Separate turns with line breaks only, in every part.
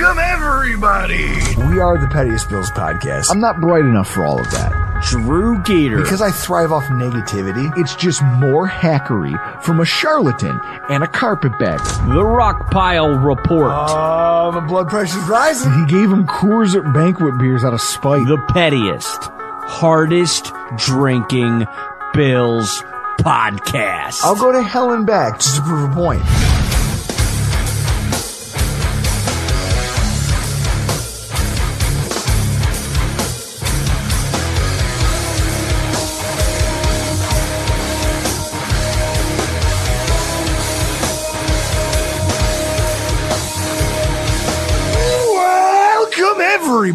Welcome, everybody.
We are the Pettiest Bills podcast. I'm not bright enough for all of that.
Drew Gator.
Because I thrive off negativity, it's just more hackery from a charlatan and a carpetbagger.
the Rock Pile Report.
Oh, my blood pressure's rising. He gave him Coors at banquet beers out of spite.
the pettiest, hardest drinking Bills podcast.
I'll go to hell and back just to prove a point.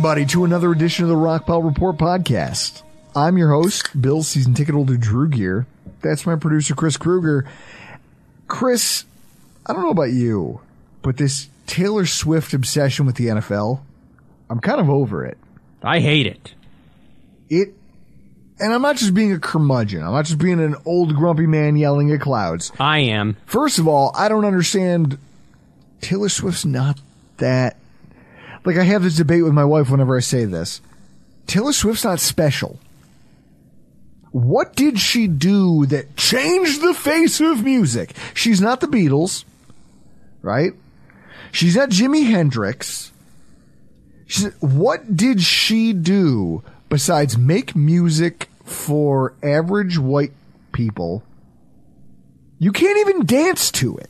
Everybody to another edition of the Rockpile Report podcast. I'm your host, Bill season ticket holder Drew Gear. That's my producer Chris Kruger. Chris, I don't know about you, but this Taylor Swift obsession with the NFL, I'm kind of over it.
I hate it.
It and I'm not just being a curmudgeon. I'm not just being an old grumpy man yelling at clouds.
I am.
First of all, I don't understand. Taylor Swift's not that. Like, I have this debate with my wife whenever I say this. Taylor Swift's not special. What did she do that changed the face of music? She's not the Beatles, right? She's not Jimi Hendrix. She's, what did she do besides make music for average white people? You can't even dance to it.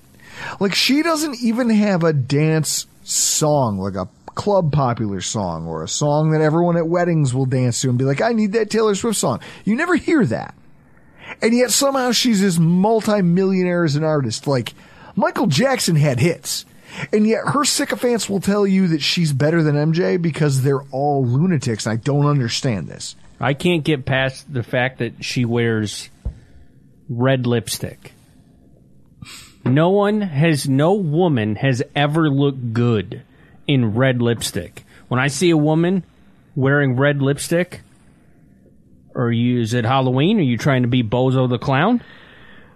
Like she doesn't even have a dance song, like a club popular song or a song that everyone at weddings will dance to and be like, I need that Taylor Swift song. You never hear that. And yet somehow she's this multi-millionaire as an artist. Like Michael Jackson had hits. And yet her sycophants will tell you that she's better than MJ because they're all lunatics. I don't understand this.
I can't get past the fact that she wears red lipstick. No one has, no woman has ever looked good in red lipstick. When I see a woman wearing red lipstick, or you, is it Halloween? Are you trying to be Bozo the Clown?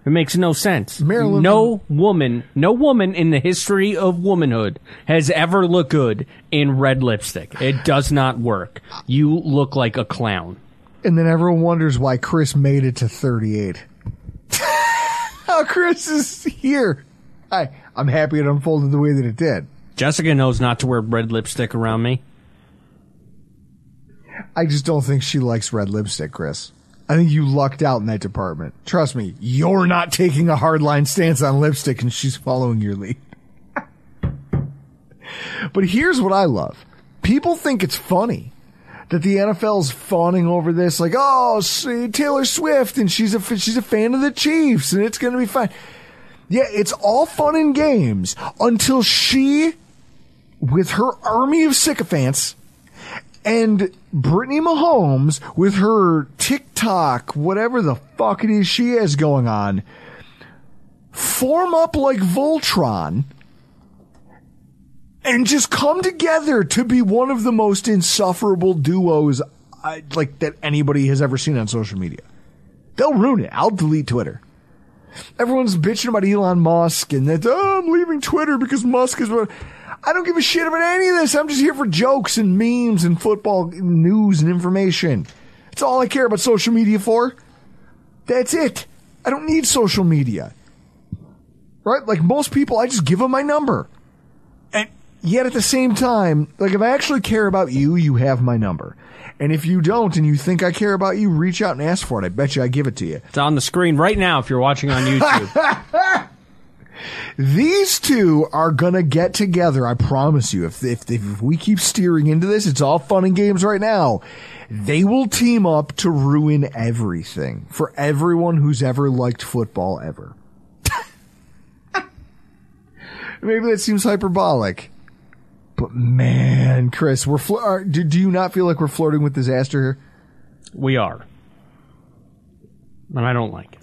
It makes no sense.
Marilyn-
no woman, no woman in the history of womanhood has ever looked good in red lipstick. It does not work. You look like a clown.
And then everyone wonders why Chris made it to 38. How Chris is here. I, I'm happy it unfolded the way that it did.
Jessica knows not to wear red lipstick around me.
I just don't think she likes red lipstick, Chris. I think you lucked out in that department. Trust me, you're not taking a hardline stance on lipstick and she's following your lead. but here's what I love. People think it's funny that the NFL's fawning over this, like, oh, see, Taylor Swift, and she's a she's a fan of the Chiefs, and it's going to be fine. Yeah, it's all fun and games until she, with her army of sycophants, and Brittany Mahomes with her TikTok, whatever the fuck it is she has going on, form up like Voltron and just come together to be one of the most insufferable duos I, like that anybody has ever seen on social media. They'll ruin it. I'll delete Twitter. Everyone's bitching about Elon Musk and that, oh, I'm leaving Twitter because Musk is what. I don't give a shit about any of this. I'm just here for jokes and memes and football news and information. That's all I care about social media for. That's it. I don't need social media. right? Like most people, I just give them my number. And yet at the same time, like if I actually care about you, you have my number. And if you don't and you think I care about you, reach out and ask for it. I bet you I give it to you.
It's on the screen right now if you're watching on YouTube.
These two are gonna get together. I promise you. If, if if we keep steering into this, it's all fun and games right now. They will team up to ruin everything for everyone who's ever liked football ever. Maybe that seems hyperbolic, but man, Chris, we're fl- are, do, do you not feel like we're flirting with disaster here?
we are. And I don't like it.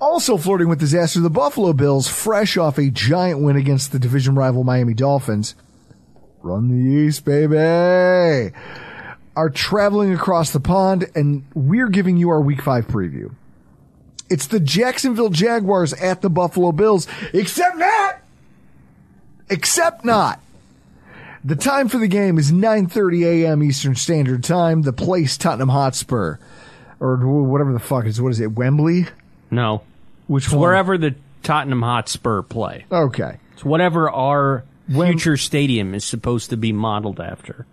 Also flirting with disaster, the Buffalo Bills, fresh off a giant win against the division rival Miami Dolphins, run the East, baby, are traveling across the pond, and we're giving you our Week 5 preview. It's the Jacksonville Jaguars at the Buffalo Bills, except not! Except not! The time for the game is 9:30 a.m. Eastern Standard Time. The place Tottenham Hotspur, or whatever the fuck is. What is it? Wembley?
No.
Which
It's
one?
wherever the Tottenham Hotspur play.
Okay.
It's whatever our
When-
future stadium is supposed to be modeled after.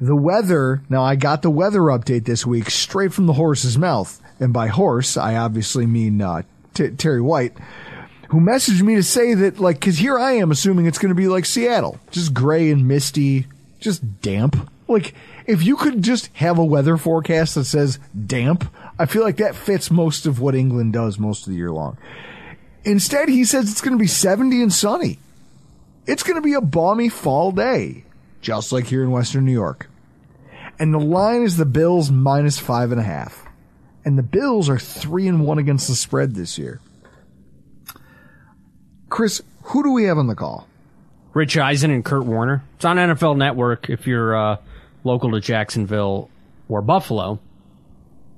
The weather. Now I got the weather update this week straight from the horse's mouth, and by horse I obviously mean uh, T- Terry White, who messaged me to say that like because here I am assuming it's going to be like Seattle, just gray and misty, just damp. Like if you could just have a weather forecast that says damp, I feel like that fits most of what England does most of the year long. Instead, he says it's going to be 70 and sunny. It's going to be a balmy fall day, just like here in Western New York. And the line is the Bills minus five and a half. And the Bills are three and one against the spread this year. Chris, who do we have on the call?
Rich Eisen and Kurt Warner. It's on NFL Network if you're uh, local to Jacksonville or Buffalo.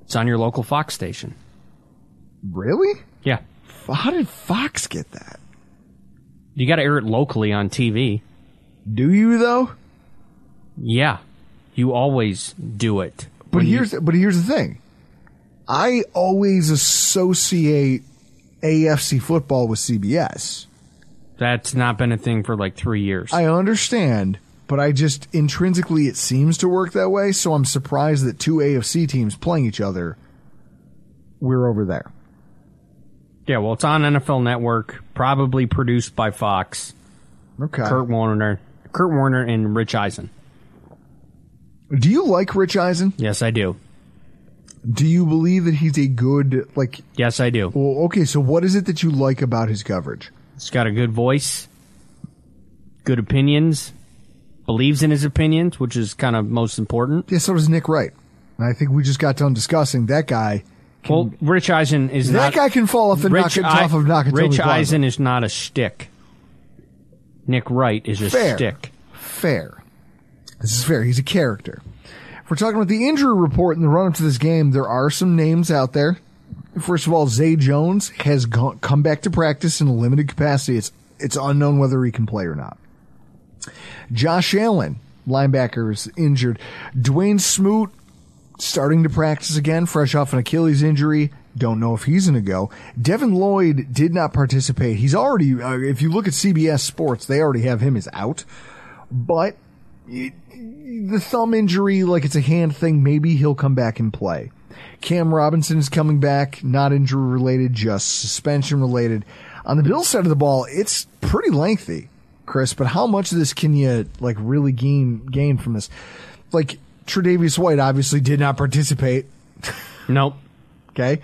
It's on your local Fox station.
Really?
Yeah.
How did Fox get that?
You got to air it locally on TV.
Do you though?
Yeah. You always do it.
But
When you-
here's but here's the thing. I always associate AFC football with CBS.
that's not been a thing for like three years.
I understand, but I just intrinsically it seems to work that way, so I'm surprised that two AFC teams playing each other we're over there.
yeah, well, it's on NFL Network, probably produced by Fox.
Okay.
Kurt Warner, Kurt Warner, and Rich Eisen.
Do you like Rich Eisen?
Yes, I do.
Do you believe that he's a good like
Yes, I do.
well okay, so what is it that you like about his coverage?
He's got a good voice, good opinions, believes in his opinions, which is kind of most important.
Yeah, so does Nick Wright. And I think we just got done discussing that guy.
Well, Rich Eisen is
That
not.
guy can fall off the
Rich,
knock
I-
off of Nakatomi
Rich
Plaza.
Eisen is not a stick. Nick Wright is a
Fair.
stick.
fair. This is fair. He's a character. If we're talking about the injury report in the run up to this game, there are some names out there. First of all, Zay Jones has gone, come back to practice in a limited capacity. It's it's unknown whether he can play or not. Josh Allen, linebacker, is injured. Dawuane Smoot starting to practice again, fresh off an Achilles injury. Don't know if he's going to go. Devin Lloyd did not participate. He's already, uh, if you look at CBS Sports, they already have him as out. But it, the thumb injury, like it's a hand thing, maybe he'll come back and play. Cam Robinson is coming back, not injury related, just suspension related. On the Bills side of the ball, it's pretty lengthy, Chris. But how much of this can you like really gain gain from this? Like Tre'Davious White obviously did not participate.
Nope.
Okay,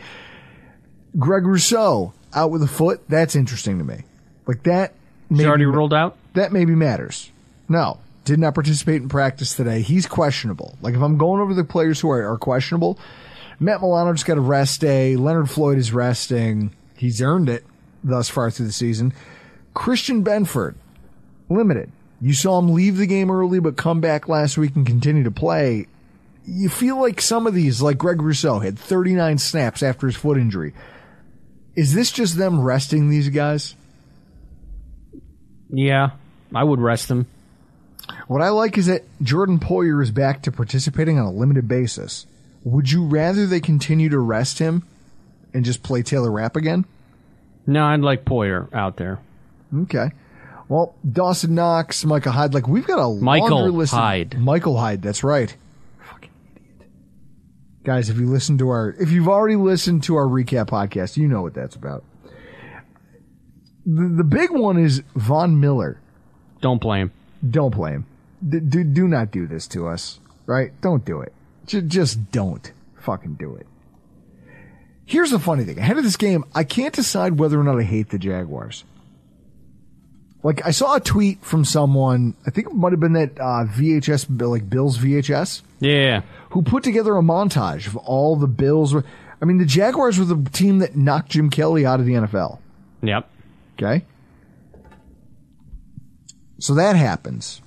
Greg Rousseau out with a foot. That's interesting to me. Like that. Maybe-
already ruled out.
that maybe matters. No, did not participate in practice today. He's questionable. Like if I'm going over the players who are, are questionable, Matt Milano just got a rest day. Leonard Floyd is resting. He's earned it thus far through the season. Christian Benford, limited. You saw him leave the game early, but come back last week and continue to play. You feel like some of these, like Greg Rousseau, had 39 snaps after his foot injury. Is this just them resting these guys?
Yeah, I would rest them.
What I like is that Jordan Poyer is back to participating on a limited basis. Would you rather they continue to rest him and just play Taylor Rapp again?
No, I'd like Poyer out there.
Okay. Well, Dawson Knox, Michael Hyde. Like we've got a
Michael
longer list. of- Michael Hyde. That's right. Fucking idiot. Guys, if you listen to our, if you've already listened to our recap podcast, you know what that's about. The, the big one is Von Miller.
Don't play him.
Don't play him. D- do, do not do this to us. Right? Don't do it. J- just don't fucking do it. Here's the funny thing. Ahead of this game, I can't decide whether or not I hate the Jaguars. Like, I saw a tweet from someone, I think it might have been that uh, VHS, like Bills VHS,
Yeah.
who put together a montage of all the Bills. I mean, the Jaguars were the team that knocked Jim Kelly out of the NFL.
Yep.
Okay. So that happens.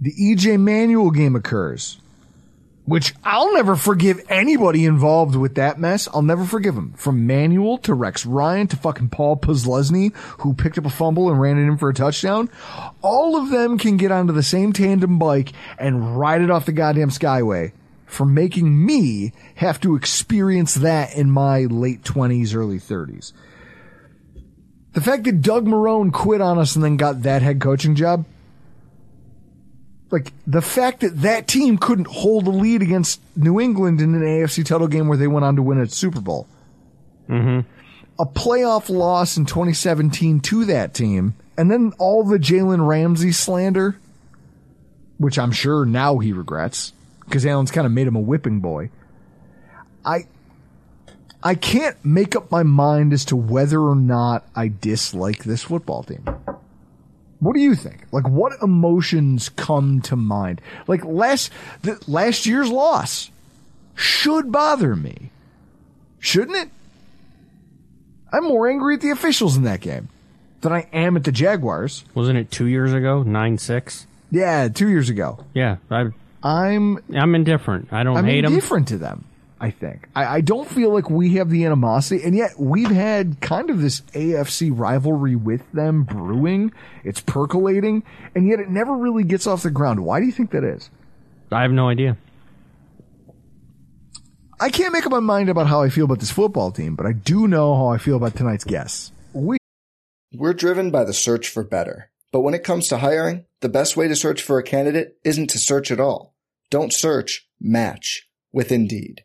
The EJ Manuel game occurs, which I'll never forgive anybody involved with that mess. I'll never forgive him. From Manuel to Rex Ryan to fucking Paul Posluszny, who picked up a fumble and ran it in for a touchdown. All of them can get onto the same tandem bike and ride it off the goddamn skyway for making me have to experience that in my late 20s, early 30s. The fact that Doug Marrone quit on us and then got that head coaching job, like the fact that that team couldn't hold a lead against New England in an AFC title game where they went on to win a Super Bowl. Mm-hmm. A playoff loss in 2017 to that team, and then all the Jalen Ramsey slander, which I'm sure now he regrets because Allen's kind of made him a whipping boy. I I can't make up my mind as to whether or not I dislike this football team. What do you think? Like, what emotions come to mind? Like last the, last year's loss should bother me, shouldn't it? I'm more angry at the officials in that game than I am at the Jaguars.
Wasn't it two years ago? Nine six.
Yeah, two years ago.
Yeah. I,
I'm
I'm indifferent. I don't
I'm
hate him.
indifferent to them. I think I, I don't feel like we have the animosity, and yet we've had kind of this AFC rivalry with them brewing. It's percolating, and yet it never really gets off the ground. Why do you think that is?
I have no idea.
I can't make up my mind about how I feel about this football team, but I do know how I feel about tonight's guests. We
We're driven by the search for better. But when it comes to hiring, the best way to search for a candidate isn't to search at all. Don't search, match with Indeed.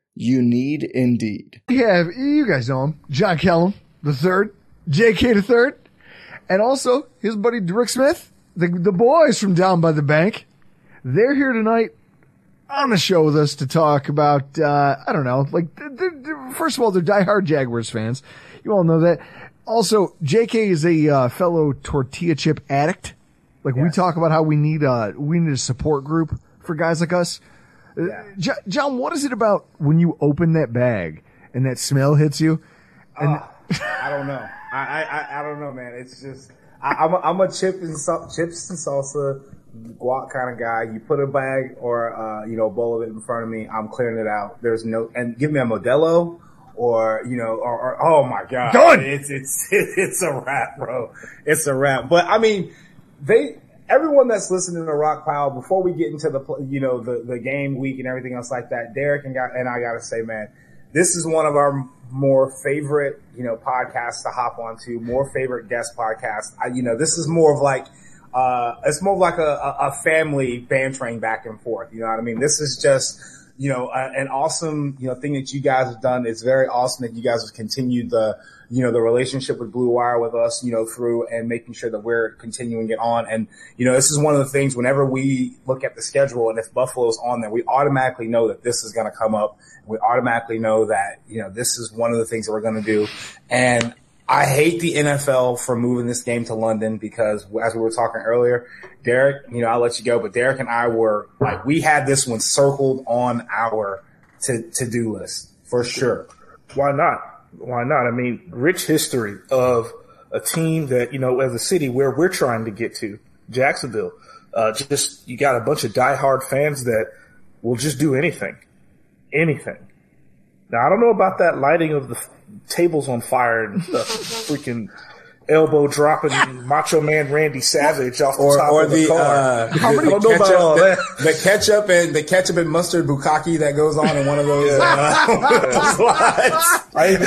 You need Indeed.
have you guys know him, John Kellum the third, J.K. the third, and also his buddy Rick Smith, the the boys from down by the bank. They're here tonight on the show with us to talk about uh, I don't know, like they're, they're- first of all, they're diehard Jaguars fans. You all know that. Also, J.K. is a uh, fellow tortilla chip addict. Like we talk about how we need a we need a support group for guys like us. Uh, John, what is it about when you open that bag and that smell hits you? And
I don't know. I, I, I- I don't know, man. It's just I, I'm a, I'm a chip and sal- chips and salsa guac kind of guy. You put a bag or uh, you know a bowl of it in front of me, I'm clearing it out. There's no and give me a Modelo or you know or, or oh my god,
Done.
It's it's it's a wrap, bro. It's a wrap. But I mean, they. Everyone that's listening to Rock Pile, before we get into the, you know, the, the game week and everything else like that, Darrick and, got, and I gotta say, man, this is one of our more favorite, you know, podcasts to hop onto, more favorite guest podcasts. I, you know, this is more of like, uh, it's more of like a, a, a family bantering back and forth. You know what I mean? This is just, you know, uh, an awesome, you know, thing that you guys have done. It's very awesome that you guys have continued the, you know, the relationship with Blue Wire with us, you know, through and making sure that we're continuing it on. And, you know, this is one of the things whenever we look at the schedule and if Buffalo's on there, we automatically know that this is going to come up. We automatically know that, you know, this is one of the things that we're going to do. And I hate the NFL for moving this game to London because as we were talking earlier, Darrick, you know, I'll let you go, but Darrick and I were like, we had this one circled on our to, to do list for sure.
Why not? Why not? I mean, rich history of a team that, you know, as a city where we're trying to get to, Jacksonville. Uh, just, you got a bunch of diehard fans that will just do anything. Anything. Now, I don't know about that lighting of the f- tables on fire and the freaking elbow dropping Macho Man Randy Savage off the
Or,
top
or
of the,
the,
car.
uh,
I
the,
don't know about all
the,
that.
the ketchup and the ketchup and mustard bukkake that goes on in one of those, uh, slides.
I,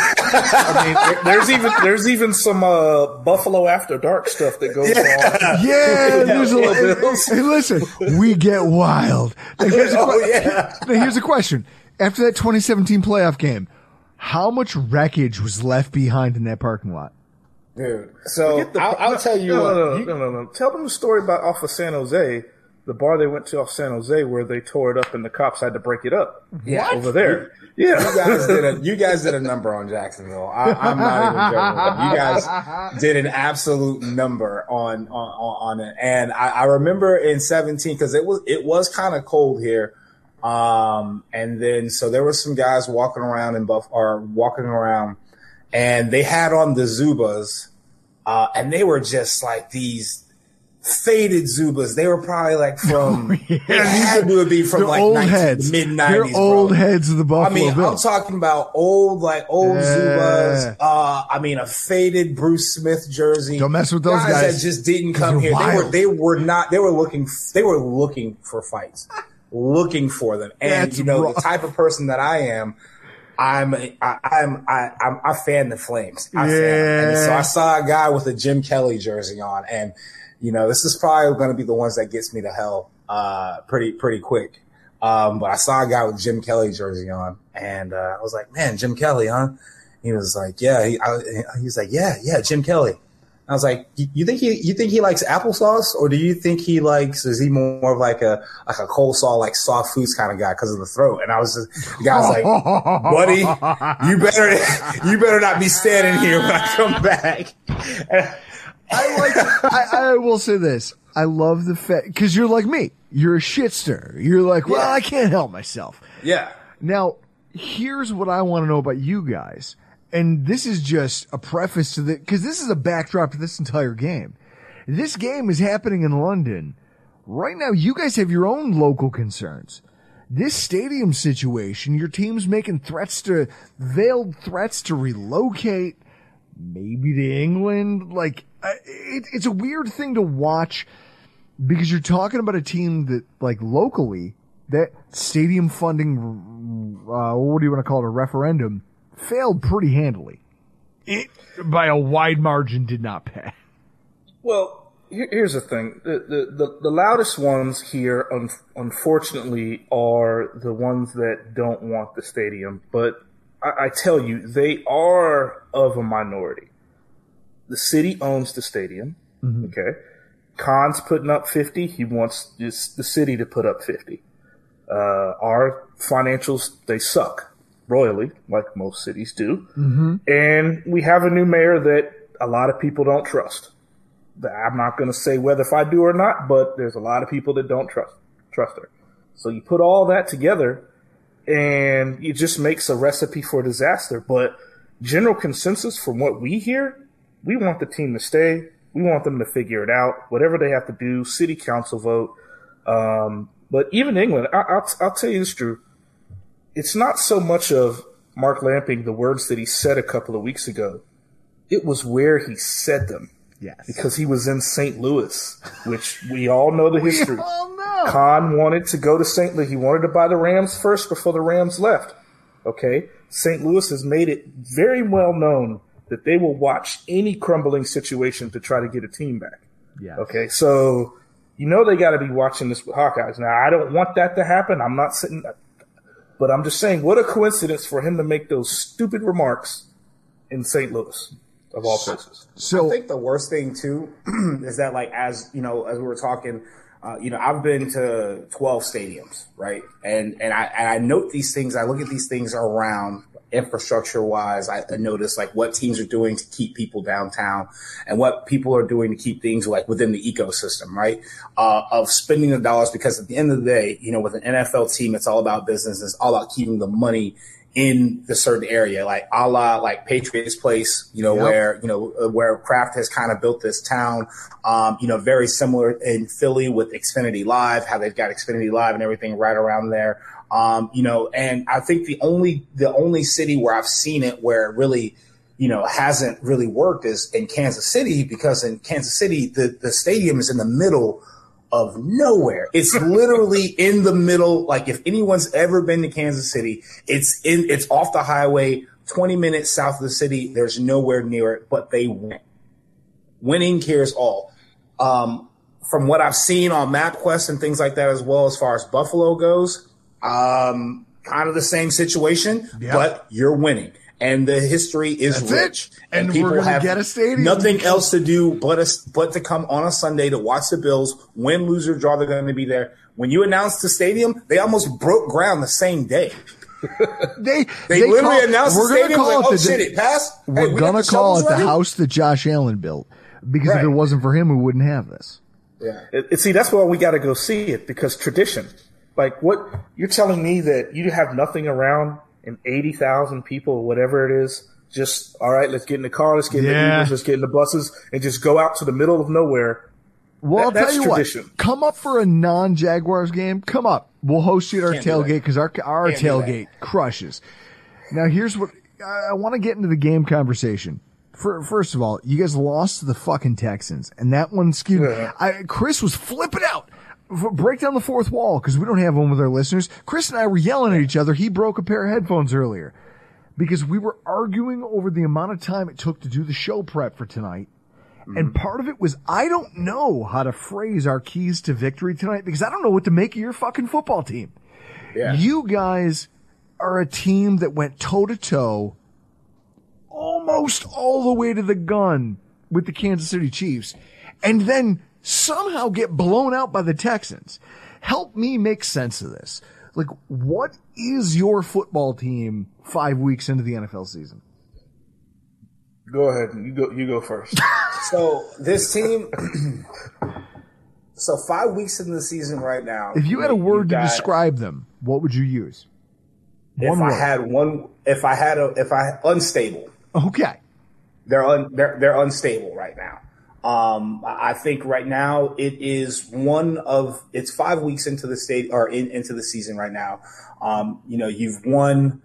I mean, there- there's even there's even some uh, Buffalo After Dark stuff that goes on.
Yeah, there's a,
Buffalo Bills.
hey, listen, we get wild. Now, here's, a
Oh,
que-
yeah.
now, here's a question. After that 2017 playoff game, how much wreckage was left behind in that parking lot?
Dude, so
the-
I'll, I'll tell you
no,
what.
No, no,
you-
no, no, no. Tell them the story about off of San Jose, the bar they went to off San Jose where they tore it up and the cops had to break it up.
Yeah.
over there.
You
Yeah,
guys did a you guys did a number on Jacksonville. I, I'm not even joking. You guys did an absolute number on on, on it, and I, I remember in 17 because it was it was kind of cold here, um, and then so there were some guys walking around in Buff or walking around, and they had on the Zubaz, uh, and they were just like these faded Zubaz. They were probably like from it had to be from
They're
like
old
19
heads.
mid 90s.
They're old heads of the Buffalo.
I mean, I'm talking about old, like old
Yeah.
Zubaz. Uh, I mean, a faded Bruce Smith jersey.
Don't mess with those guys.
that just didn't come here. They were, they were not. They were looking. They were looking for fights, looking for them. And
That's
you know,
rough.
the type of person that I am. I'm I, I'm I I'm I fan the Flames. I. And so I saw a guy with a Jim Kelly jersey on, and you know this is probably going to be the ones that gets me to hell uh, pretty pretty quick. Um, but I saw a guy with Jim Kelly jersey on, and uh, I was like, "Man, Jim Kelly, huh?" He was like, "Yeah." He, I, he was like, "Yeah, yeah, Jim Kelly." I was like, "You think he you think he likes applesauce, or do you think he likes is he more of like a like a coleslaw like soft foods kind of guy because of the throat?" And I was just the guy was like, "Buddy, you better you better not be standing here when I come back."
I like. I, I will say this. I love the fact because you're like me. You're a shitster. You're like, well,
Yeah.
I can't help myself.
yeah,
Now, here's what I want to know about you guys. And this is just a preface to the, cause this is a backdrop to this entire game. This game is happening in London. Right now, you guys have your own local concerns. This stadium situation, your team's making threats to, veiled threats to relocate, maybe to England. Like, it, it's a weird thing to watch because you're talking about a team that, like, locally, that stadium funding, uh, what do you want to call it, a referendum, failed pretty handily. It, by a wide margin, did not pass.
Well, here's the thing: the, the the the loudest ones here, un- unfortunately, are the ones that don't want the stadium. But I, I tell you, they are of a minority. The city owns the stadium. Okay, Khan's putting up fifty. He wants this, the city to put up fifty. Uh, our financials they suck royally, like most cities do, and we have a new mayor that a lot of people don't trust. I'm not going to say whether if I do or not, but there's a lot of people that don't trust trust her. So you put all that together, and it just makes a recipe for disaster. But general consensus from what we hear, we want the team to stay. We want them to figure it out, whatever they have to do. City council vote. Um, but even England, I, I'll, I'll tell you this, Drew. It's not so much of Mark Lamping, the words that he said a couple of weeks ago. It was where he said them
Yes.
because he was in St. Louis, which we all know the history.
Oh no.
Khan wanted to go to St. Louis. He wanted to buy the Rams first before the Rams left. Okay. St. Louis has made it very well known that they will watch any crumbling situation to try to get a team back.
Yes.
Okay. So, you know, they got to be watching this with Hawkeyes. Now, I don't want that to happen. I'm not sitting, But I'm just saying, what a coincidence for him to make those stupid remarks in St. Louis, of all places.
So
I think the worst thing too is that like as you know as we were talking, uh, you know I've been to twelve stadiums, right? And and I and I note these things. I look at these things around infrastructure wise. I, I notice like what teams are doing to keep people downtown and what people are doing to keep things like within the ecosystem, right? Uh, of spending the dollars because at the end of the day, you know, with an NFL team, it's all about business. It's all about keeping the money in the certain area, like a la like Patriots Place, you know,
Yep.
where you know uh, where Kraft has kind of built this town. Um, you know, very similar in Philly with Xfinity Live, how they've got Xfinity Live and everything right around there. Um, you know, and I think the only the only city where I've seen it where it really you know hasn't really worked is in Kansas City because in Kansas City the the stadium is in the middle of nowhere. It's literally in the middle. Like if anyone's ever been to Kansas City, it's in, it's off the highway, 20 minutes south of the city. There's nowhere near it, but they win. Winning cares all. Um, from what I've seen on MapQuest and things like that, as well as far as Buffalo goes, um, kind of the same situation, but you're winning. And the history is
That's it.
rich.
And we're gonna get a stadium.
Nothing else to do but us but to come on a Sunday to watch the Bills win, lose or draw. They're going to be there. When you announced the stadium, they almost broke ground the same day.
they
They,
they
literally
call-
announced the
we're gonna
stadium.
call
Like,
it
oh
the
shit, it passed.
We're
we
gonna
the
call it
shovels
the house that Josh Allen built because if it wasn't for him, we wouldn't have this.
Yeah.
It, it- see, that's why we got to go see it because tradition. Like what you're telling me that you have nothing around and eighty thousand people, or whatever it is, just all right. Let's get in the car. Let's get in
Yeah.
the Ubers. Let's get in the buses and just go out to the middle of nowhere.
Well,
That-
I'll
that's
tell you
tradition.
what. Come up for a non-Jaguars game. Come up. We'll host you at our
Can't
tailgate because our our
Can't
tailgate crushes. Now, here's what I, I want to get into the game conversation. For, first of all, you guys lost to the fucking Texans, and that one skewed.
Yeah.
I, Chris was flipping out. Break down the fourth wall because we don't have one with our listeners. Chris and I were yelling at each other. He broke a pair of headphones earlier because we were arguing over the amount of time it took to do the show prep for tonight. And mm-hmm. part of it was I don't know how to phrase our keys to victory tonight because I don't know what to make of your fucking football team.
Yeah.
You guys are a team that went toe to toe almost all the way to the gun with the Kansas City Chiefs and then somehow get blown out by the Texans. Help me make sense of this. Like, what is your football team five weeks into the NFL season?
Go ahead. You go. You go first.
So this team. so five weeks into the season right now.
If you had a word to
got-
describe them, what would you use?
if
one
I had one, if I had a, if I unstable.
Okay.
they're un, they're they're unstable right now. Um, I think right now it is one of it's five weeks into the state or in, into the season right now. Um, you know, you've won,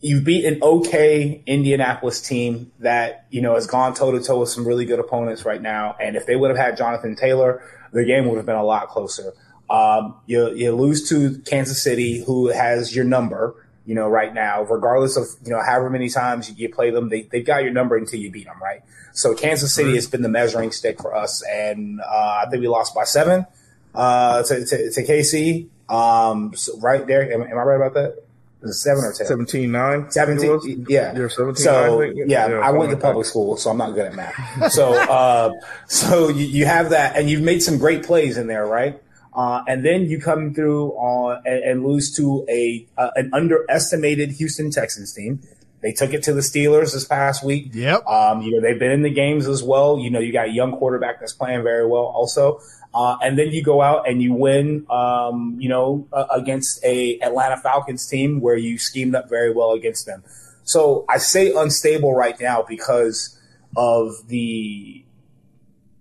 you've beat an okay Indianapolis team that you know has gone toe to toe with some really good opponents right now. And if they would have had Jonathan Taylor, their game would have been a lot closer. Um, you you lose to Kansas City, who has your number you know, right now, regardless of, you know, however many times you play them, they, they've got your number until you beat them, right? So Kansas City has been the measuring stick for us. And, uh, I think we lost by seven, uh, to, to, to KC. Um, so right there. Am, am I right about that? Is it seven or ten?
17 9.
17 yeah
You're 17
so
I think.
yeah, i went to public school so i'm not good at math so uh so you, you have that and you've made some great plays in there right uh, and then you come through on and, and lose to a uh, an underestimated Houston Texans team. They took it to the Steelers this past week.
Yep.
Um, you know they've been in the games as well. You know you got a young quarterback that's playing very well also. Uh, and then you go out and you win, um, you know, uh, against a Atlanta Falcons team where you schemed up very well against them. So I say unstable right now because of the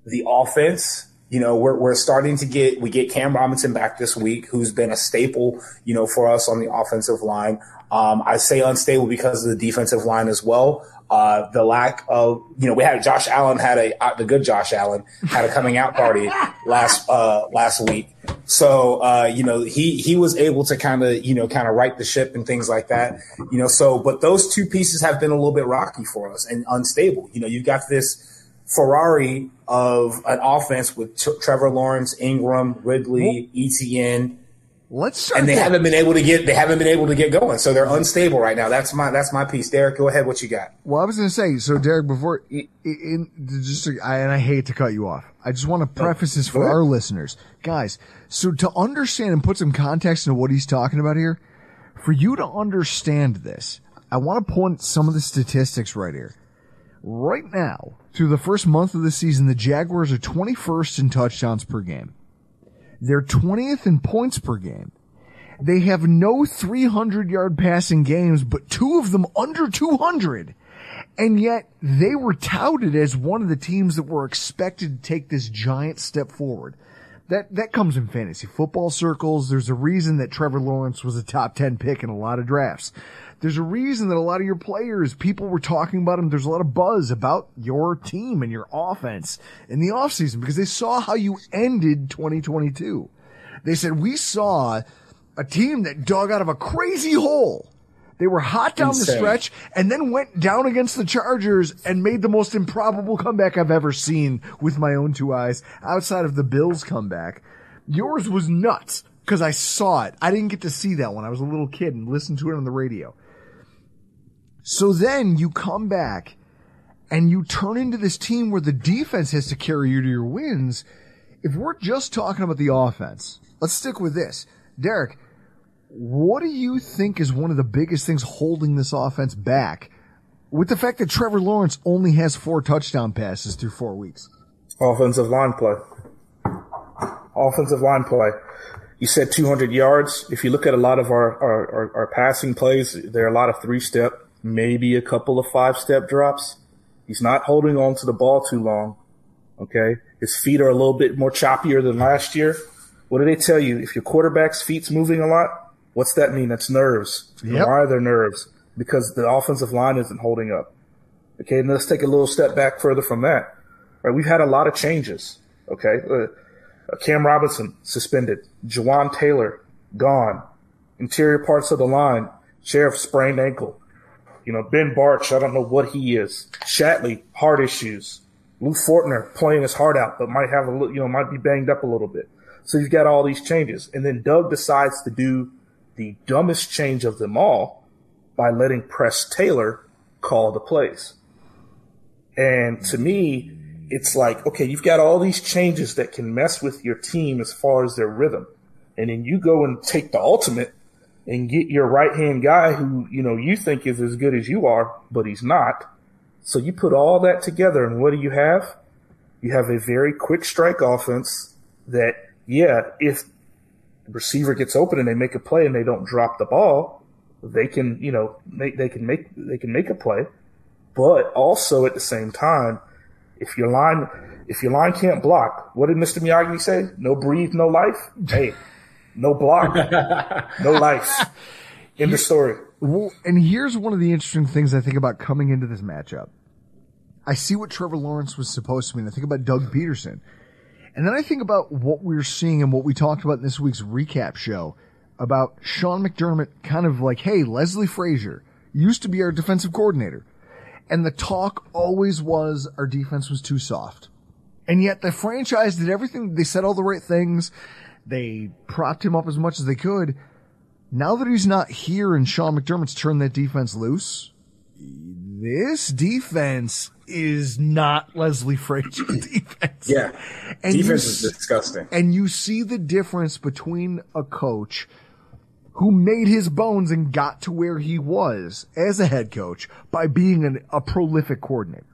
the offense. You know, we're we're starting to get we get Cam Robinson back this week, who's been a staple, you know, for us on the offensive line. Um, I say unstable because of the defensive line as well. Uh, the lack of, you know, we had Josh Allen had a uh, the good Josh Allen had a coming out party last uh, last week. So uh, you know he he was able to kind of you know kind of right the ship and things like that. You know, so but those two pieces have been a little bit rocky for us and unstable. You know, you've got this Ferrari of an offense with T- Trevor Lawrence, Engram, Ridley, ETN,
Let's start.
and they
there.
haven't been able to get they haven't been able to get going. So they're unstable right now. That's my that's my piece. Darrick, go ahead. What you got?
Well, I was going to say, so Darrick, before, in, in just, I, and I hate to cut you off. I just want to preface this for our listeners, guys. So to understand and put some context into what he's talking about here, for you to understand this, I want to point some of the statistics right here. Right now, through the first month of the season, the Jaguars are 21st in touchdowns per game. They're 20th in points per game. They have no 300 yard passing games, but two of them under 200. And yet they were touted as one of the teams that were expected to take this giant step forward. That, that comes in fantasy football circles. There's a reason that Trevor Lawrence was a top 10 pick in a lot of drafts. There's a reason that a lot of your players, people were talking about them. There's a lot of buzz about your team and your offense in the offseason because they saw how you ended 2022. They said, we saw a team that dug out of a crazy hole. They were hot down the stretch and then went down against the Chargers and made the most improbable comeback I've ever seen with my own two eyes outside of the Bills comeback. Yours was nuts because I saw it. I didn't get to see that when I was a little kid and listened to it on the radio. So then you come back and you turn into this team where the defense has to carry you to your wins. If we're just talking about the offense, let's stick with this. Darrick, what do you think is one of the biggest things holding this offense back with the fact that Trevor Lawrence only has four touchdown passes through four weeks?
Offensive line play. Offensive line play. You said 200 yards. If you look at a lot of our, our, our, our passing plays, there are a lot of three step, maybe a couple of five step drops. He's not holding on to the ball too long. Okay. His feet are a little bit more choppier than last year. What do they tell you? If your quarterback's feet's moving a lot, what's that mean? That's nerves.
Yep.
Why are there nerves? Because the offensive line isn't holding up. Okay, and let's take a little step back further from that. Right, we've had a lot of changes. Okay, uh, uh, Cam Robinson suspended, Jawaan Taylor gone, interior parts of the line, Scherff sprained ankle. You know, Ben Bartch, I don't know what he is. Shatley, heart issues. Lou Fortner playing his heart out, but might have a little, you know, might be banged up a little bit. So you've got all these changes. And then Doug decides to do the dumbest change of them all by letting Press Taylor call the plays. And to me, it's like, okay, you've got all these changes that can mess with your team as far as their rhythm. And then you go and take the ultimate and get your right hand guy who, you know, you think is as good as you are, but he's not. So you put all that together and what do you have? You have a very quick strike offense that, yeah, if the receiver gets open and they make a play and they don't drop the ball, they can, you know, make, they can make, they can make a play. But also at the same time, if your line, if your line can't block, what did Mr. Miyagi say? No breathe, no life. Hey, no block, no life. In the story.
Well, and here's one of the interesting things I think about coming into this matchup. I see what Trevor Lawrence was supposed to be, and I think about Doug Pederson. And then I think about what we're seeing and what we talked about in this week's recap show about Sean McDermott kind of like, hey, Leslie Frazier used to be our defensive coordinator. And the talk always was our defense was too soft. And yet the franchise did everything. They said all the right things. They propped him up as much as they could. Now that he's not here and Sean McDermott's turned that defense loose, this defense is not Leslie Frazier's defense.
Yeah.
And you
Defense
s-
is disgusting.
and you see the difference between a coach who made his bones and got to where he was as a head coach by being an, a prolific coordinator.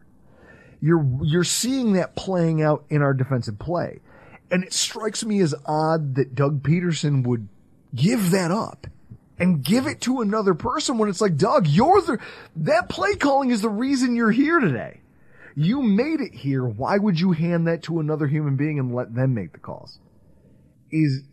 You're, you're seeing that playing out in our defensive play. And it strikes me as odd that Doug Pederson would give that up and give it to another person when it's like, Doug, you're the, that play calling is the reason you're here today. You made it here. Why would you hand that to another human being and let them make the calls? Is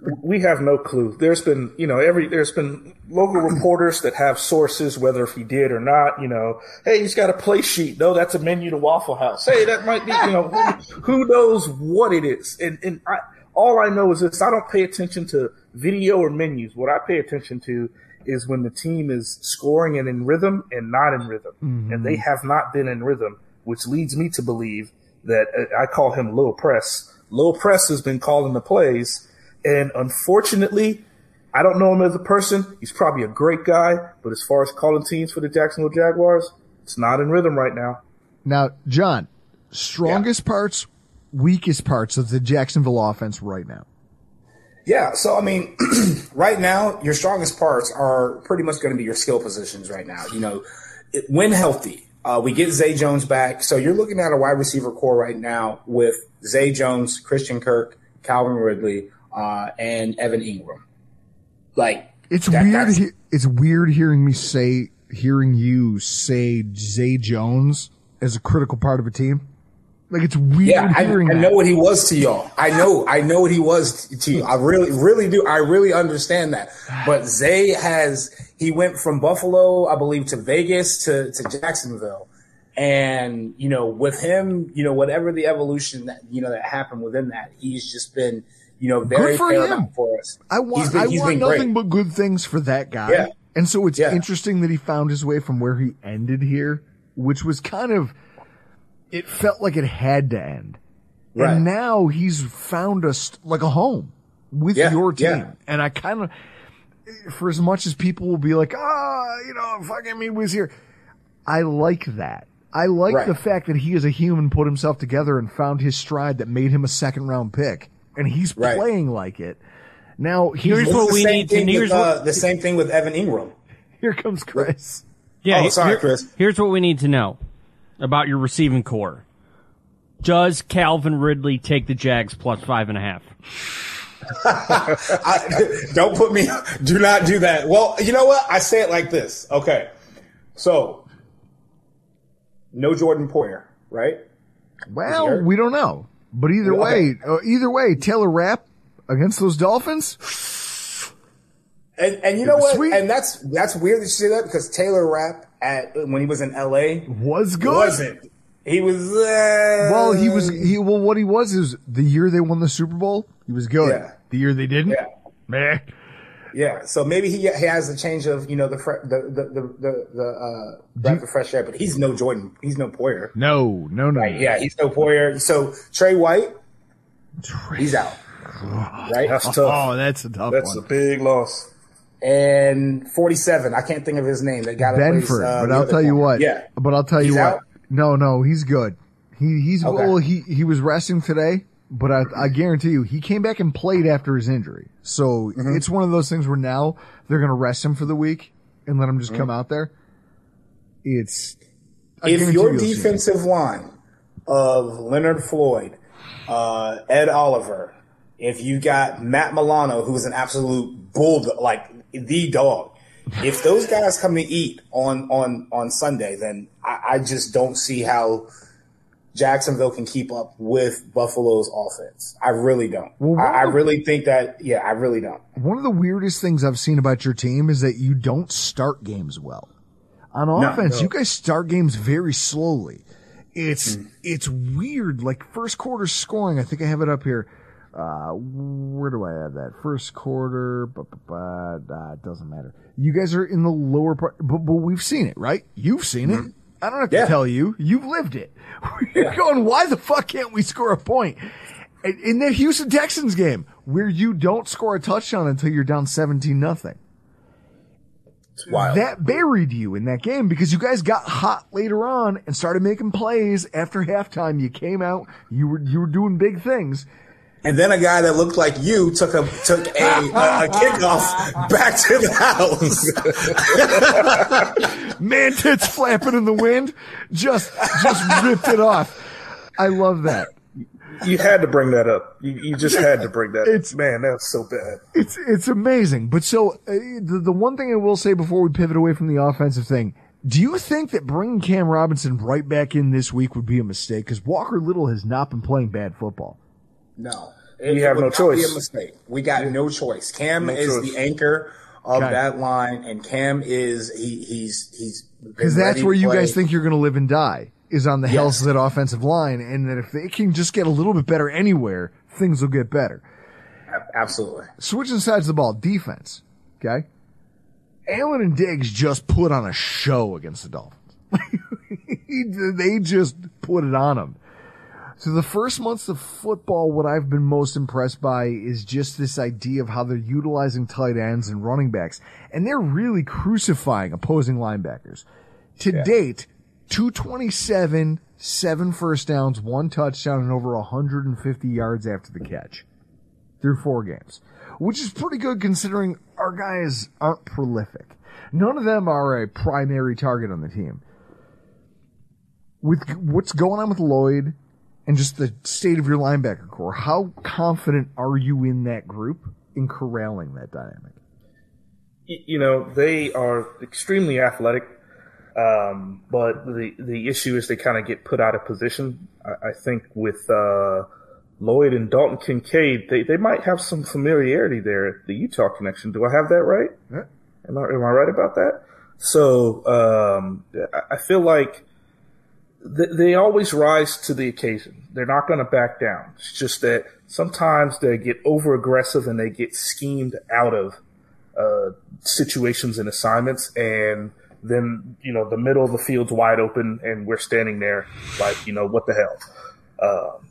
we have no clue. There's been, you know, every there's been local reporters that have sources, whether if he did or not. You know, hey, he's got a play sheet. No, that's a menu to Waffle House. Hey, that might be, you know, who, who knows what it is? And and I, all I know is this: I don't pay attention to video or menus. What I pay attention to is when the team is scoring and in rhythm and not in rhythm, and they have not been in rhythm, which leads me to believe that uh, I call him Lil Press. Lil Press has been calling the plays And unfortunately, I don't know him as a person. He's probably a great guy, but as far as calling teams for the Jacksonville Jaguars, it's not in rhythm right now.
Now, John, strongest parts, weakest parts of the Jacksonville offense right now.
Yeah, so I mean, right now your strongest parts are pretty much going to be your skill positions right now. You know, it, when healthy, uh, we get Zay Jones back, so you're looking at a wide receiver core right now with Zay Jones, Christian Kirk, Calvin Ridley, uh, and Evan Engram. Like
It's
that-
weird. He, it's weird hearing me say, hearing you say Zay Jones as a critical part of a team. Like it's weird
Yeah, I,
hearing
I know what he was to y'all. I know, I know what he was to you. I really, really do. I really understand that. But Zay has, he went from Buffalo, I believe, to Vegas to, to Jacksonville. And, you know, with him, you know, whatever the evolution that, you know, that happened within that, he's just been, you know, very
for
paramount
him.
for us.
I want,
been-
I want nothing
great.
but good things for that guy.
Yeah.
And so it's
Yeah.
interesting that he found his way from where he ended here, which was kind of, it felt like it had to end.
Right.
And now he's found us like a home with
Yeah,
your team. And I kind of, for as much as people will be like, ah, you know, fucking me was here. I like that. I like
Right.
the fact that he as a human put himself together and found his stride that made him a second round pick. And he's
Right.
playing like it. Now here's
Here's what we need to-
thing with,
here's
uh,
what-
the same thing with Evan Engram.
here comes Chris.
Yeah,
Oh, sorry,
here-
Chris.
Here's what we need to know about your receiving core. Does Calvin Ridley take the Jags plus five and a half?
I, don't put me. Do not do that. Well, you know what? I say it like this. Okay, so no Jordan Poyer, right?
Well, we don't know. But either way,
okay.
uh, either way, Taylor Rapp against those Dolphins,
And and you know what?
Sweet.
And that's that's weird that you say that because Taylor Rapp at when he was in L.A.
was good.
wasn't. He was. Uh,
Well, he was he well what he was is the year they won the Super Bowl, he was good.
Yeah.
The year they didn't,
Yeah.
meh.
Yeah, so maybe he, he has a change of you know the fre- the the the the, the uh, breath of fresh air, but he's no Jordan. He's no Poyer.
No, no, no.
Right? Yeah, he's no Poyer. So Tre White, he's out. Right?
That's tough.
Oh, that's a tough
That's a big loss.
and 47. I can't think of his name. That got that plays,
Benford,
uh,
but I'll
other
tell you what.
Yeah,
But I'll tell you what.
out?
No, no, he's good. He he's
Okay.
well he he was resting today, but I I guarantee you he came back and played after his injury. So
Mm-hmm.
it's one of those things where now they're going to rest him for the week and let him just come out there. It's I
if your
you'll see it.
defensive line of Leonard Floyd, uh, Ed Oliver, if you got Matt Milano, who's an absolute bulldog, like the dog, if those guys come to eat on on on Sunday, then I, I just don't see how Jacksonville can keep up with Buffalo's offense. I really don't.
Well,
I, I really think that. Yeah, I really don't.
One of the weirdest things I've seen about your team is that you don't start games well. On offense,
no.
you guys start games very slowly. It's it's weird. Like first quarter scoring, I think I have it up here. Uh, where do I have that? First quarter, but but uh, it doesn't matter. You guys are in the lower part, but, but we've seen it, right? You've seen it. I don't have to
Yeah.
tell you. You've lived it. You're going, why the fuck can't we score a point? In- that Houston Texans game, where you don't score a touchdown until you're down 17 nothing.
It's wild.
That buried you in that game because you guys got hot later on and started making plays after halftime. You came out, you were you were doing big things.
And then a guy that looked like you took a took a, a, a kickoff back to the house.
Man tits flapping in the wind, just just ripped it off. I love that.
You had to bring that up. You, you just had to bring that.
It's-
up. man, that's so bad.
It's it's amazing. But so uh, the the one thing I will say before we pivot away from the offensive thing, do you think that bringing Cam Robinson right back in this week would be a mistake? Because Walker Little has not been playing bad football.
No,
We have no choice.
Be a mistake. We got no choice. Cam
No
is
choice.
the anchor of that line, and Cam is he he's he's
Because that's where you guys think you're going to live and die is on the health of that offensive line, and that if they can just get a little bit better anywhere, things will get better.
absolutely.
Switching sides of the ball, defense. Okay, Allen and Diggs just put on a show against the Dolphins. they just put it on them. So the first months of football, what I've been most impressed by is just this idea of how they're utilizing tight ends and running backs, and they're really crucifying opposing linebackers. To date, 227, seven first downs, one touchdown, and over 150 yards after the catch through four games, which is pretty good considering our guys aren't prolific. None of them are a primary target on the team. With what's going on with Lloyd and just the state of your linebacker core, how confident are you in that group in corralling that dynamic?
You know, they are extremely athletic, um, but the the issue is they kind of get put out of position. I, I think with uh, Lloyd and Dalton Kincaid, they, they might have some familiarity there. The Utah connection. Do I have that right?
Yeah.
Am I am I right about that? So um, I- I feel like th- they always rise to the occasion. They're not going to back down. It's just that sometimes they get over aggressive and they get schemed out of uh, situations and assignments, and then you know the middle of the field's wide open, and we're standing there like you know what the hell. Um,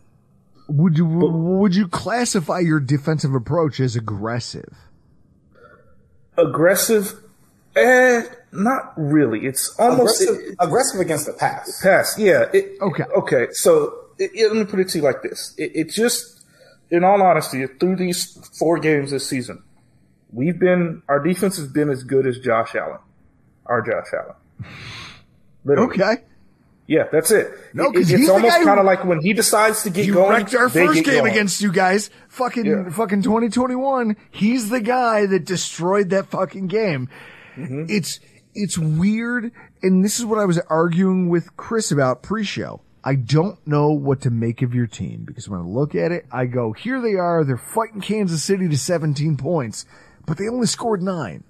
Would you would you classify your defensive approach as aggressive?
aggressive? Eh, not really. It's almost
aggressive, aggressive against the pass.
Pass, yeah. It,
Okay.
Okay. So it, it- let me put it to you like this: it, it just, in all honesty, through these four games this season, we've been our defense has been as good as Josh Allen, our Josh Allen. Literally.
Okay.
Yeah, that's it.
No,
It-
'cause
it's
he's the
almost
guy who-
kind of like when he decides to get
You
going.
wrecked our first game
going.
against you guys. Fucking
Yeah.
fucking 2021. He's the guy that destroyed that fucking game.
Mm-hmm.
It's it's weird, and this is what I was arguing with Chris about pre-show. I don't know what to make of your team because when I look at it, I go, here they are, they're fighting Kansas City to 17 points, but they only scored nine.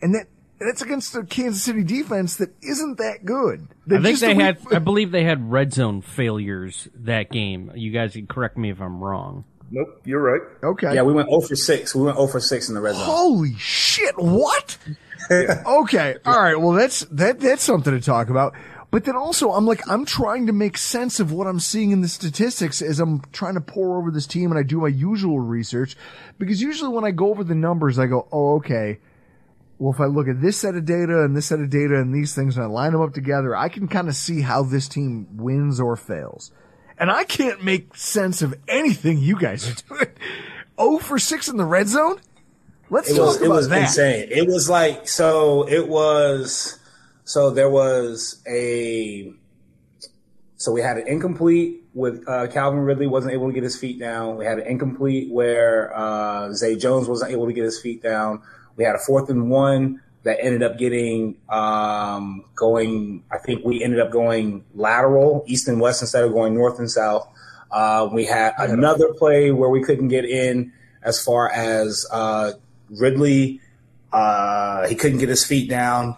And that that's against the Kansas City defense that isn't that good.
I think they had. I believe they had red zone failures that game. You guys can correct me if I'm wrong.
Nope, you're right.
Okay.
Yeah, we went 0 for 6. We went 0 for 6 in the red zone.
Holy shit! What? okay, all right. Well, that's that. That's something to talk about. But then also, I'm like, I'm trying to make sense of what I'm seeing in the statistics as I'm trying to pour over this team and I do my usual research. Because usually when I go over the numbers, I go, oh, okay. Well, if I look at this set of data and this set of data and these things and I line them up together, I can kind of see how this team wins or fails. And I can't make sense of anything you guys are doing. Oh for 6 in the red zone? Let's
it
talk
was
about
it was
that.
insane. It was like so it was so there was a so we had an incomplete with uh, Calvin Ridley wasn't able to get his feet down. We had an incomplete where uh, Zay Jones wasn't able to get his feet down. We had a fourth and one that ended up getting um, going. I think we ended up going lateral, east and west instead of going north and south. Uh, we had another play where we couldn't get in as far as uh, Ridley. Uh, he couldn't get his feet down.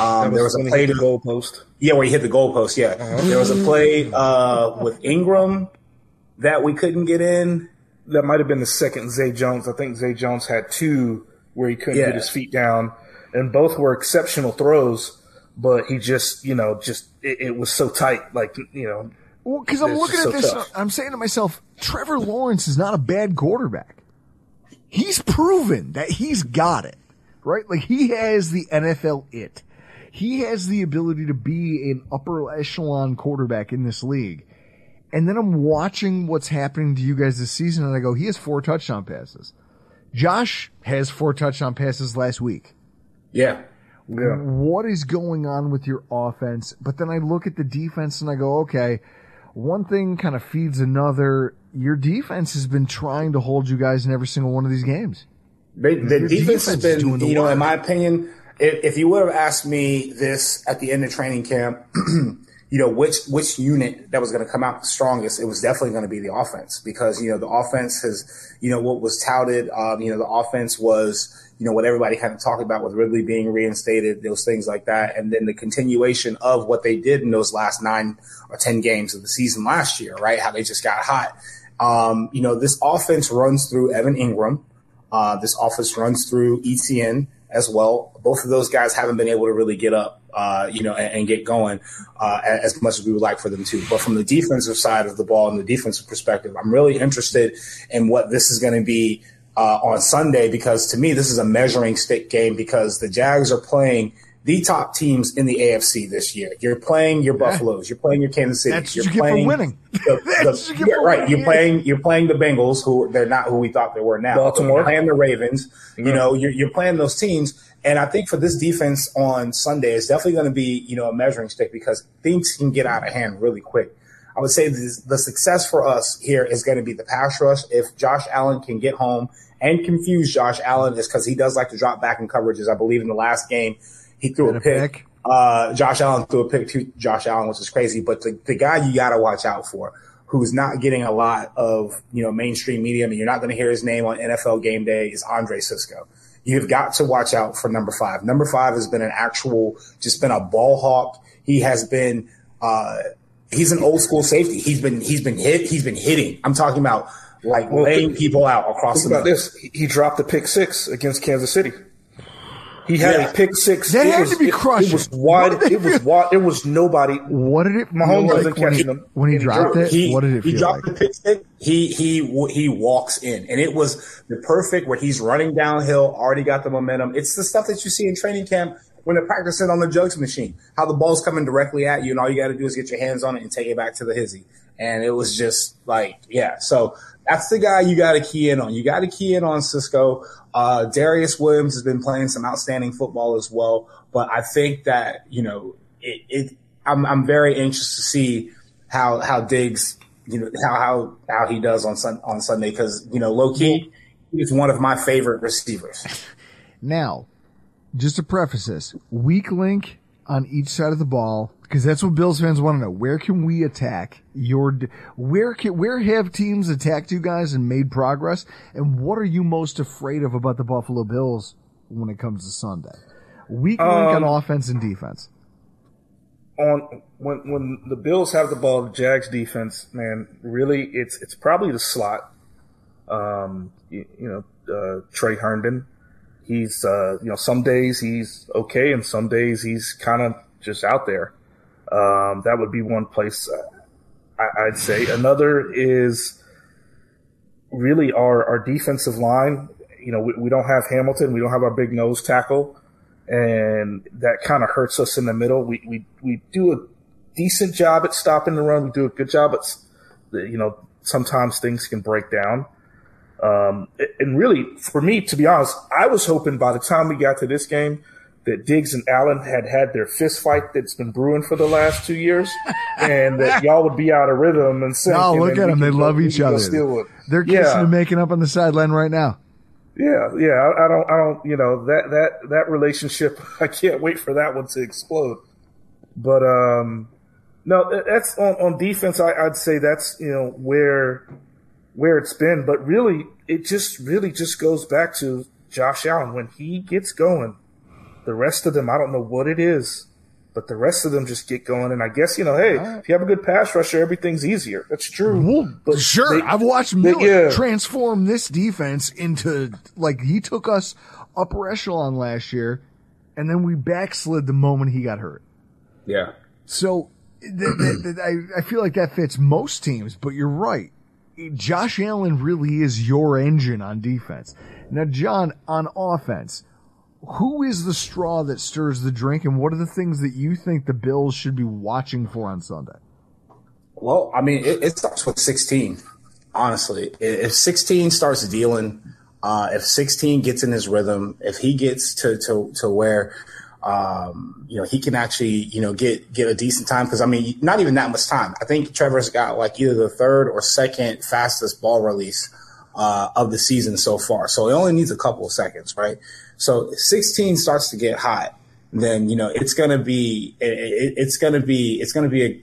Um, there was a play to
the goalpost.
yeah, where he hit the goalpost. Yeah, there was a play uh, with Engram that we couldn't get in.
That might have been the second Zay Jones. I think Zay Jones had two where he couldn't
Yeah.
get his feet down, and both were exceptional throws. But he just, you know, just it, it was so tight. Like, you know,
Well, because I'm looking at
so
this,
tough.
I'm saying to myself, Trevor Lawrence is not a bad quarterback. He's proven that he's got it, right? Like he has the NFL it. He has the ability to be an upper echelon quarterback in this league. And then I'm watching what's happening to you guys this season, and I go, he has four touchdown passes. Josh has four touchdown passes last week.
Yeah,
yeah.
what is going on with your offense? But then I look at the defense and I go, okay, one thing kind of feeds another. Your defense has been trying to hold you guys in every single one of these games.
They, the defense, has
defense doing
been, you know,
work.
in my opinion, if, if you would have asked me this at the end of training camp, you know, which which unit that was going to come out the strongest, it was definitely going to be the offense because you know the offense has, you know, what was touted, um, you know, the offense was, you know, what everybody kind of talked about with Ridley being reinstated, those things like that, and then the continuation of what they did in those last nine or ten games of the season last year, right? How they just got hot. Um, you know, this offense runs through Evan Engram. Uh, this offense runs through ETN. as well. Both of those guys haven't been able to really get up, uh, you know, and, and get going uh, as much as we would like for them to. But from the defensive side of the ball and the defensive perspective, I'm really interested in what this is going to be uh, on Sunday because to me, this is a measuring stick game because the Jags are playing the top teams in the AFC this year. You're playing your Buffaloes. You're playing your Kansas City.
That's
you're
what you get for
playing
winning.
the-
That's
the-
you get
yeah,
for
right.
winning,
You're playing. You're playing the Bengals, who they're not who we thought they were now.
Baltimore.
You're playing the Ravens. You know, you're, you're playing those teams, and I think for this defense on Sunday, it's definitely going to be you know a measuring stick because things can get out of hand really quick. I would say this, the success for us here is going to be the pass rush. If Josh Allen can get home and confuse Josh Allen, is because he does like to drop back in coverages. I believe in the last game he threw
Had
a
a
pick.
pick.
Uh, Josh Allen threw a pick to Josh Allen, which is crazy. But the, the guy you got to watch out for, who's not getting a lot of you know mainstream media, I mean, you're not going to hear his name on NFL Game Day, is Andre Cisco. You've got to watch out for number five. Number five has been an actual, just been a ball hawk. He has been, uh, he's an old school safety. He's been, he's been hit. He's been hitting. I'm talking about like laying people out across
Think
the
about this. He- He dropped the pick six against Kansas City. He had
Yeah.
a pick six.
That
It
had
was-
to be
it-
crushing.
It was wide. It was wide. There was nobody.
What did it
Mahomes
feel
wasn't
like when he,
catching him.
when he
And he
dropped it?
it.
he,
what did it
he
feel
dropped
like?
the pick stick. He he he walks in, and it was the perfect where he's running downhill, already got the momentum. It's the stuff that you see in training camp when they're practicing on the jugs machine. How the ball's coming directly at you, and all you got to do is get your hands on it and take it back to the hizzy. And it was just like, yeah. So that's the guy you got to key in on. You got to key in on Cisco. Uh, Darious Williams has been playing some outstanding football as well. But I think that you know, it, it I'm I'm very anxious to see how how Diggs, you know, how how how he does on Sun, on Sunday because you know, low key, he's one of my favorite receivers.
Now, just to preface this, weak link on each side of the ball, because that's what Bills fans want to know. Where can we attack your, where can, where have teams attacked you guys and made progress? And what are you most afraid of about the Buffalo Bills when it comes to Sunday? Weak link on
Um,
offense and defense.
on when when the Bills have the ball, the Jags defense, man, really, it's it's probably the slot. Um, you, you know, uh, Tre Herndon, he's uh, you know, some days he's okay, and some days he's kind of just out there. Um, that would be one place uh, I, I'd say. Another is really our our defensive line. You know, we, we don't have Hamilton, we don't have our big nose tackle and that kind of hurts us in the middle. We, we, we do a decent job at stopping the run. We do a good job at, you know, sometimes things can break down. Um, and really, for me, to be honest, I was hoping by the time we got to this game that Diggs and Allen had had their fist fight that's been brewing for the last two years, and that y'all would be out of rhythm and sync.
No, look at them! They
go-
love each other. They're kissing
Yeah.
and making up on the sideline right now.
Yeah, yeah. I, I don't, I don't, you know, that that that relationship. I can't wait for that one to explode. But um, no, that's on on defense. I, I'd say that's you know where where it's been. But really, it just really just goes back to Josh Allen when he gets going. The rest of them, I don't know what it is, but the rest of them just get going. And I guess you know, hey, if you have a good pass rusher, everything's easier. That's true.
Well,
But
sure.
they-
I've watched
they-
Miller
yeah.
transform this defense into like he took us upper echelon last year, and then we backslid the moment he got hurt.
Yeah.
So th- th- th- I, I feel like that fits most teams, but you're right. Josh Allen really is your engine on defense. Now, John, on offense, who is the straw that stirs the drink, and what are the things that you think the Bills should be watching for on Sunday?
Well, I mean, it, it starts with 16. Honestly, if 16 starts dealing, uh, if 16 gets in his rhythm, if he gets to to to where, um, you know, he can actually, you know, get get a decent time. Because I mean, not even that much time. I think Trevor's got like either the third or second fastest ball release uh, of the season so far. So it only needs a couple of seconds, right? So if 16 starts to get hot, then you know it's gonna be it, it, it's gonna be it's gonna be a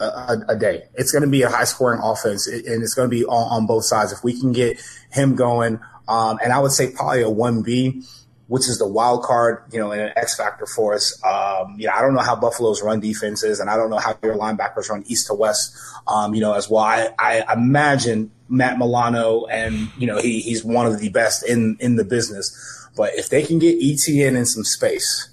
a, a day. It's going to be a high scoring offense, and it's going to be on, on both sides. If we can get him going, um, and I would say probably a one B, which is the wild card, you know, and an X factor for us. Um, you know, I don't know how Buffalo's run defense is, and I don't know how your linebackers run east to west, um, you know, as well. I, I imagine Matt Milano, and you know, he he's one of the best in in the business. But if they can get ETN in some space,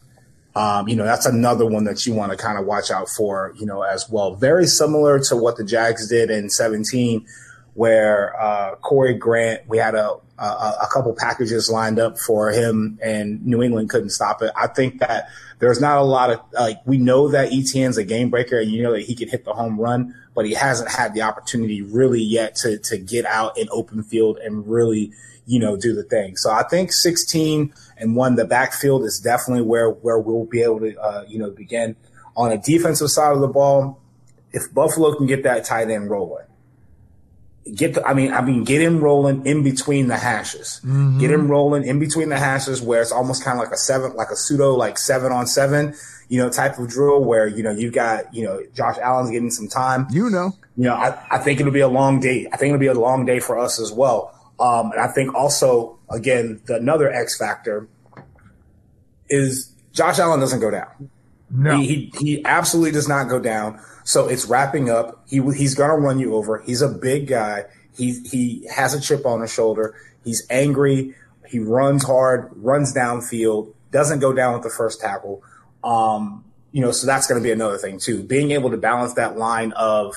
um, you know, that's another one that you want to kind of watch out for, you know, as well. Very similar to what the Jags did in 17, where uh, Corey Grant, we had a, a, a couple packages lined up for him, and New England couldn't stop it. I think that there's not a lot of like we know that ETN's a game breaker, and you know that he can hit the home run, but he hasn't had the opportunity really yet to to get out in open field and really you know do the thing. So I think 16 and one the backfield is definitely where where we'll be able to uh, you know begin on a defensive side of the ball. If Buffalo can get that tight end rolling get the, I mean, I mean, get him rolling in between the hashes.
Mm-hmm.
Get him rolling in between the hashes where it's almost kind of like a seven, like a pseudo, like seven on seven, you know, type of drill where, you know, you've got, you know, Josh Allen's getting some time.
You know.
You know, I, I think it'll be a long day. I think it'll be a long day for us as well. Um, and I think also, again, the another X factor is Josh Allen doesn't go down.
No.
He, he, he absolutely does not go down. So it's wrapping up. He he's gonna run you over. He's a big guy. He he has a chip on his shoulder. He's angry. He runs hard, runs downfield, doesn't go down with the first tackle. Um, you know, so that's going to be another thing too. Being able to balance that line of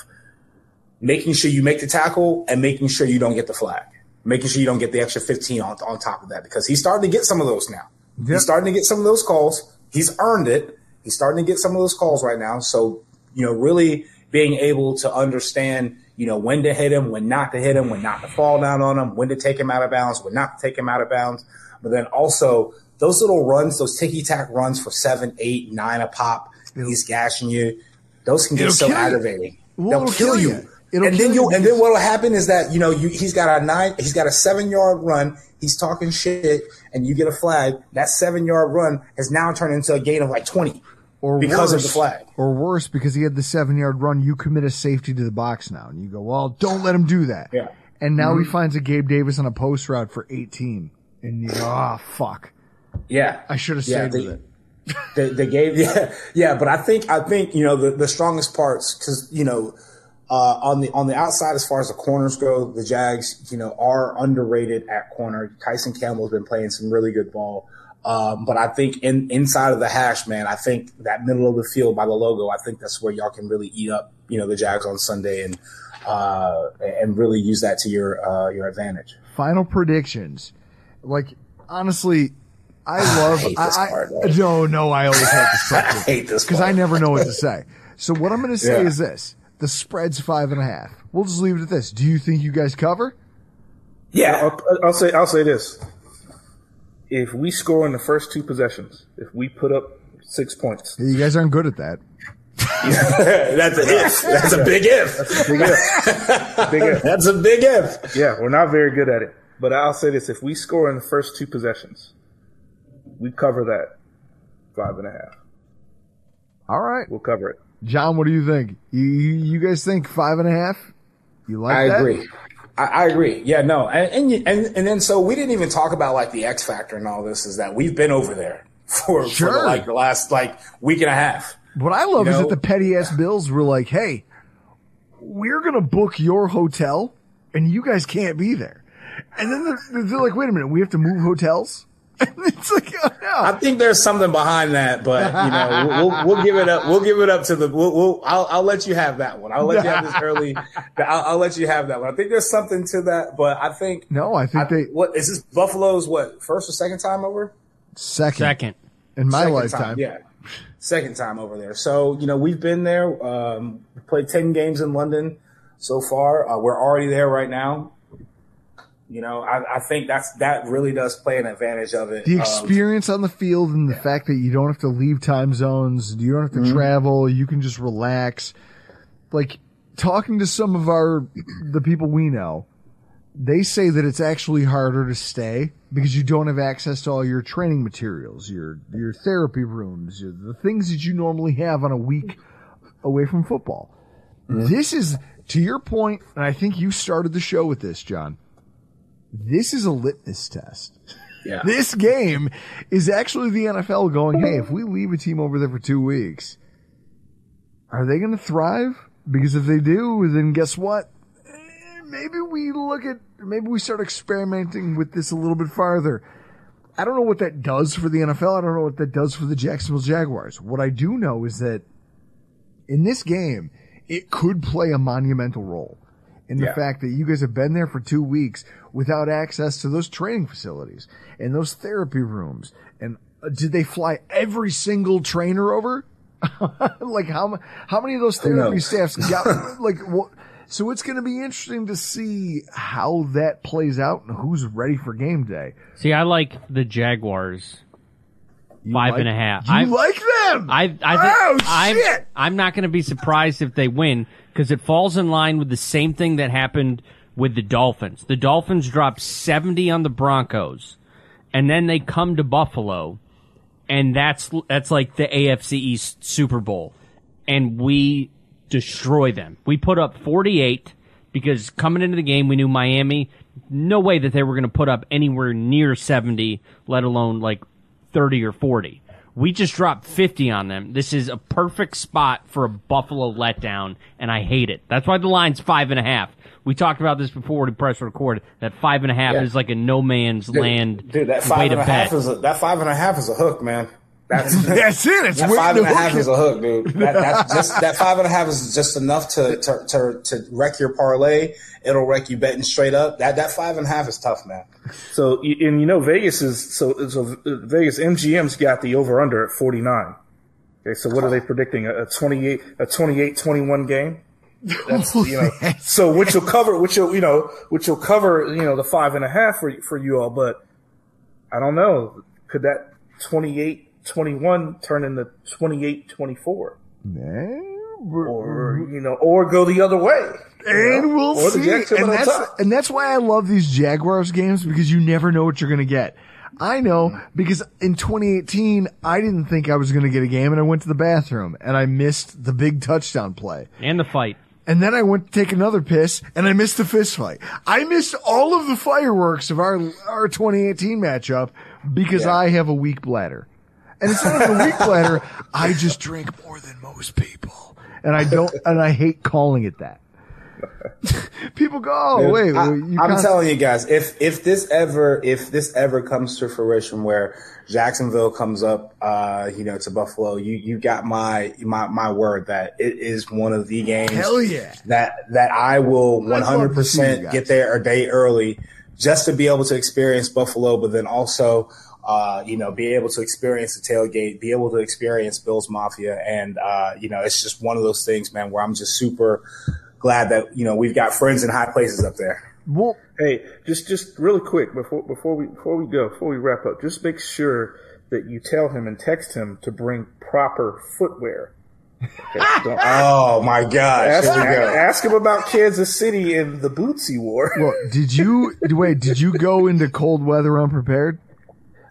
making sure you make the tackle and making sure you don't get the flag, making sure you don't get the extra 15 on, on top of that because he's starting to get some of those now.
Yep.
He's starting to get some of those calls. He's earned it. He's starting to get some of those calls right now. So, you know, really being able to understand, you know, when to hit him, when not to hit him, when not to fall down on him, when to take him out of bounds, when not to take him out of bounds. But then also those little runs, those ticky tack runs for seven, eight, nine a pop, he's gashing you. Those can get so aggravating.
Well,
They'll kill,
kill
you.
you. It'll
and then
you,
and then what'll happen is that you know you, he's got a nine, he's got a seven yard run. He's talking shit, and you get a flag. That seven yard run has now turned into a gain of like twenty
Or
because
worse,
of the flag.
Or worse, because he had the seven yard run, you commit a safety to the box now. And you go, well, don't let him do that.
Yeah.
And now he finds a Gabe Davis on a post route for 18. And you go, ah, fuck.
Yeah,
I should have
Yeah,
saved
they-
with it.
they, they gave yeah yeah but i think i think you know the, the strongest parts because you know uh, on the on the outside as far as the corners go the jags you know are underrated at corner tyson campbell's been playing some really good ball um, but i think in inside of the hash man i think that middle of the field by the logo i think that's where y'all can really eat up you know the jags on sunday and uh, and really use that to your uh, your advantage
Final predictions. Like, honestly, I love.
hate this part, though.
no, no, I always hate this part.
hate this
because I never know what to say. So what I'm going to say
Yeah.
is this: the spread's five and a half. We'll just leave it at this. Do you think you guys cover?
yeah
I'll, I'll say I'll say this: if we score in the first two possessions, if we put up six points,
You guys aren't good at that.
that's a if that's a big if
big if, big if.
that's a big if
Yeah, we're not very good at it. But I'll say this: if we score in the first two possessions, we cover that five and a half.
All right,
We'll cover it.
John. What do you think? You you, you guys think five and a half? You like
I
that?
agree. I, I agree. Yeah, no, and, and and and then so we didn't even talk about like the X factor and all this. Is that we've been over there for, for the, like the last like week and a half.
What I love
You
is
know?
that the petty ass Bills were like, "Hey, we're gonna book your hotel, and you guys can't be there." And then they're, they're like, "Wait a minute, we have to move hotels." And it's like, oh,
I think there's something behind that, but you know, we'll, we'll, we'll give it up. We'll give it up to the. We'll, we'll I'll, I'll let you have that one. I'll let you have this early. I'll, I'll let you have that one. I think there's something to that, but I think
no, I think
I,
they
what is this Buffalo's what first or second time over?
second,
Second.
in my
Second
lifetime.
time, yeah. Second time over there. So, you know, we've been there, um, played 10 games in London so far. Uh, we're already there right now. You know, I, I think that's, that really does play an advantage of it.
The
Um,
experience on the field and the fact that you don't have to leave time zones, you don't have to
Mm-hmm.
travel, you can just relax. Like talking to some of our the people we know, they say that it's actually harder to stay because you don't have access to all your training materials, your your therapy rooms, your, the things that you normally have on a week away from football. This is to your point, and I think you started the show with this, John. This is a litmus test.
yeah.
This game is actually the NFL going, hey, if we leave a team over there for two weeks, are they going to thrive? Because if they do, then guess what? Eh, Maybe we look at, maybe we start experimenting with this a little bit farther. I don't know what that does for the NFL. I don't know what that does for the Jacksonville Jaguars. What I do know is that in this game, it could play a monumental role in the
Yeah.
fact that you guys have been there for two weeks without access to those training facilities and those therapy rooms. And uh, did they fly every single trainer over? like how how many of those therapy staffs got like what? So it's going to be interesting to see how that plays out and who's ready for game day.
See, I like the Jaguars
You
five
like-
and a half.
You
I,
like them?
I, I
Oh,
I'm,
shit!
I'm not going to be surprised if they win because it falls in line with the same thing that happened with the Dolphins. The Dolphins dropped 70 on the Broncos, and then they come to Buffalo, and that's that's like the AFC East Super Bowl, and we destroy them. We put up 48 because coming into the game we knew Miami, no way that they were going to put up anywhere near 70, let alone like 30 or 40. We just dropped 50 on them. This is a perfect spot for a Buffalo letdown, and I hate it. That's why the line's five and a half. We talked about this before the press record. That five and a half
Yeah.
is like a no man's land
Dude, that
way
five
to
and a half
bet.
is a, that five and a half is a hook, man. That's
That's it. It's
that
waiting
five
to
and a half
hook
is a hook, dude. That, that's just that five and a half is just enough to to, to to wreck your parlay. It'll wreck you betting straight up. That that five and a half is tough, man.
So, and you know, Vegas is so so uh, Vegas MGM's got the over under at 49. Okay, so what are they predicting? A, a 28 a 28-21 game? That's you know, so which will cover which will you know which will cover you know the five and a half for for you all, but I don't know. Could that 28-21 turn into 28-24? Or you know, or go the other way.
And we'll
Or
see. And that's,
top.
and that's why I love these Jaguars games because you never know what you're going to get. I know mm-hmm. because in 2018, I didn't think I was going to get a game and I went to the bathroom and I missed the big touchdown play.
and the fight.
And then I went to take another piss and I missed the fist fight. I missed all of the fireworks of our, our 2018 matchup because I have a weak bladder. And it's not a weak bladder. I just drink more than most people. And I don't, and I hate calling it that. People go, oh, wait,
I,
you
I'm
can't-
telling you guys, if if this ever if this ever comes to fruition where Jacksonville comes up, uh, you know, to Buffalo, you you got my my my word that it is one of the games.
Hell yeah.
That that I will
I'd love to see you
100
guys.
get there a day early just to be able to experience Buffalo, but then also. Uh, you know, be able to experience the tailgate, be able to experience Bills Mafia, and uh, you know, it's just one of those things, man, where I'm just super glad that you know we've got friends in high places up there.
Well,
Hey, just just really quick before before we before we go before we wrap up, just make sure that you tell him and text him to bring proper footwear. Okay, don't-
Oh my gosh!
ask,
Here we go.
ask him about Kansas City and the boots he wore.
well, did you, wait, did you go into cold weather unprepared?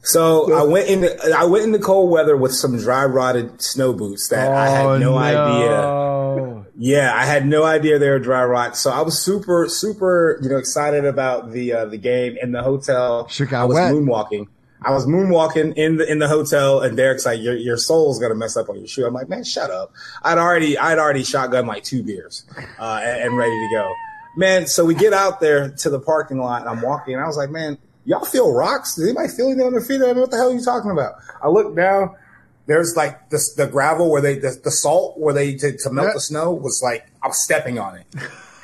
So I went into I went into cold weather with some dry rotted snow boots that I had oh, no, idea. Yeah, I had no idea they were dry rot. So I was super super you know excited about the uh, the game in the hotel.
Shit got
I was
wet.
moonwalking. I was moonwalking in the in the hotel, and Darrick's like, "Your your sole's gonna mess up on your shoe." I'm like, "Man, shut up!" I'd already I'd already shotgun like two beers, uh, and, and ready to go. Man, so we get out there to the parking lot, and I'm walking, and I was like, "Man, y'all feel rocks? Does anybody feel anything on their feet? I mean, what the hell are you talking about?" I look down. There's like the, the gravel where they the, the salt where they to, to melt the snow was like I'm stepping on it.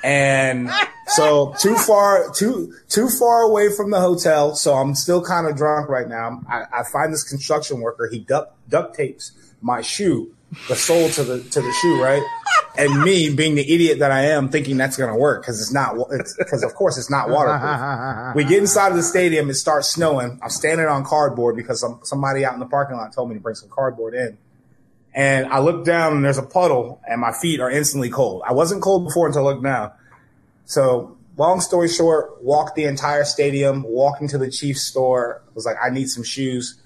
And so too far, too too far away from the hotel. So I'm still kind of drunk right now. I, I find this construction worker. He duct duct tapes my shoe, the sole to the to the shoe, right? And me, being the idiot that I am, thinking that's gonna work because it's not. Because of course it's not waterproof. we get inside of the stadium. It starts snowing. I'm standing on cardboard because some, somebody out in the parking lot told me to bring some cardboard in. And I look down and there's a puddle and my feet are instantly cold. I wasn't cold before until I looked. So long story short, walked the entire stadium, walked into the Chiefs store, was like, I need some shoes.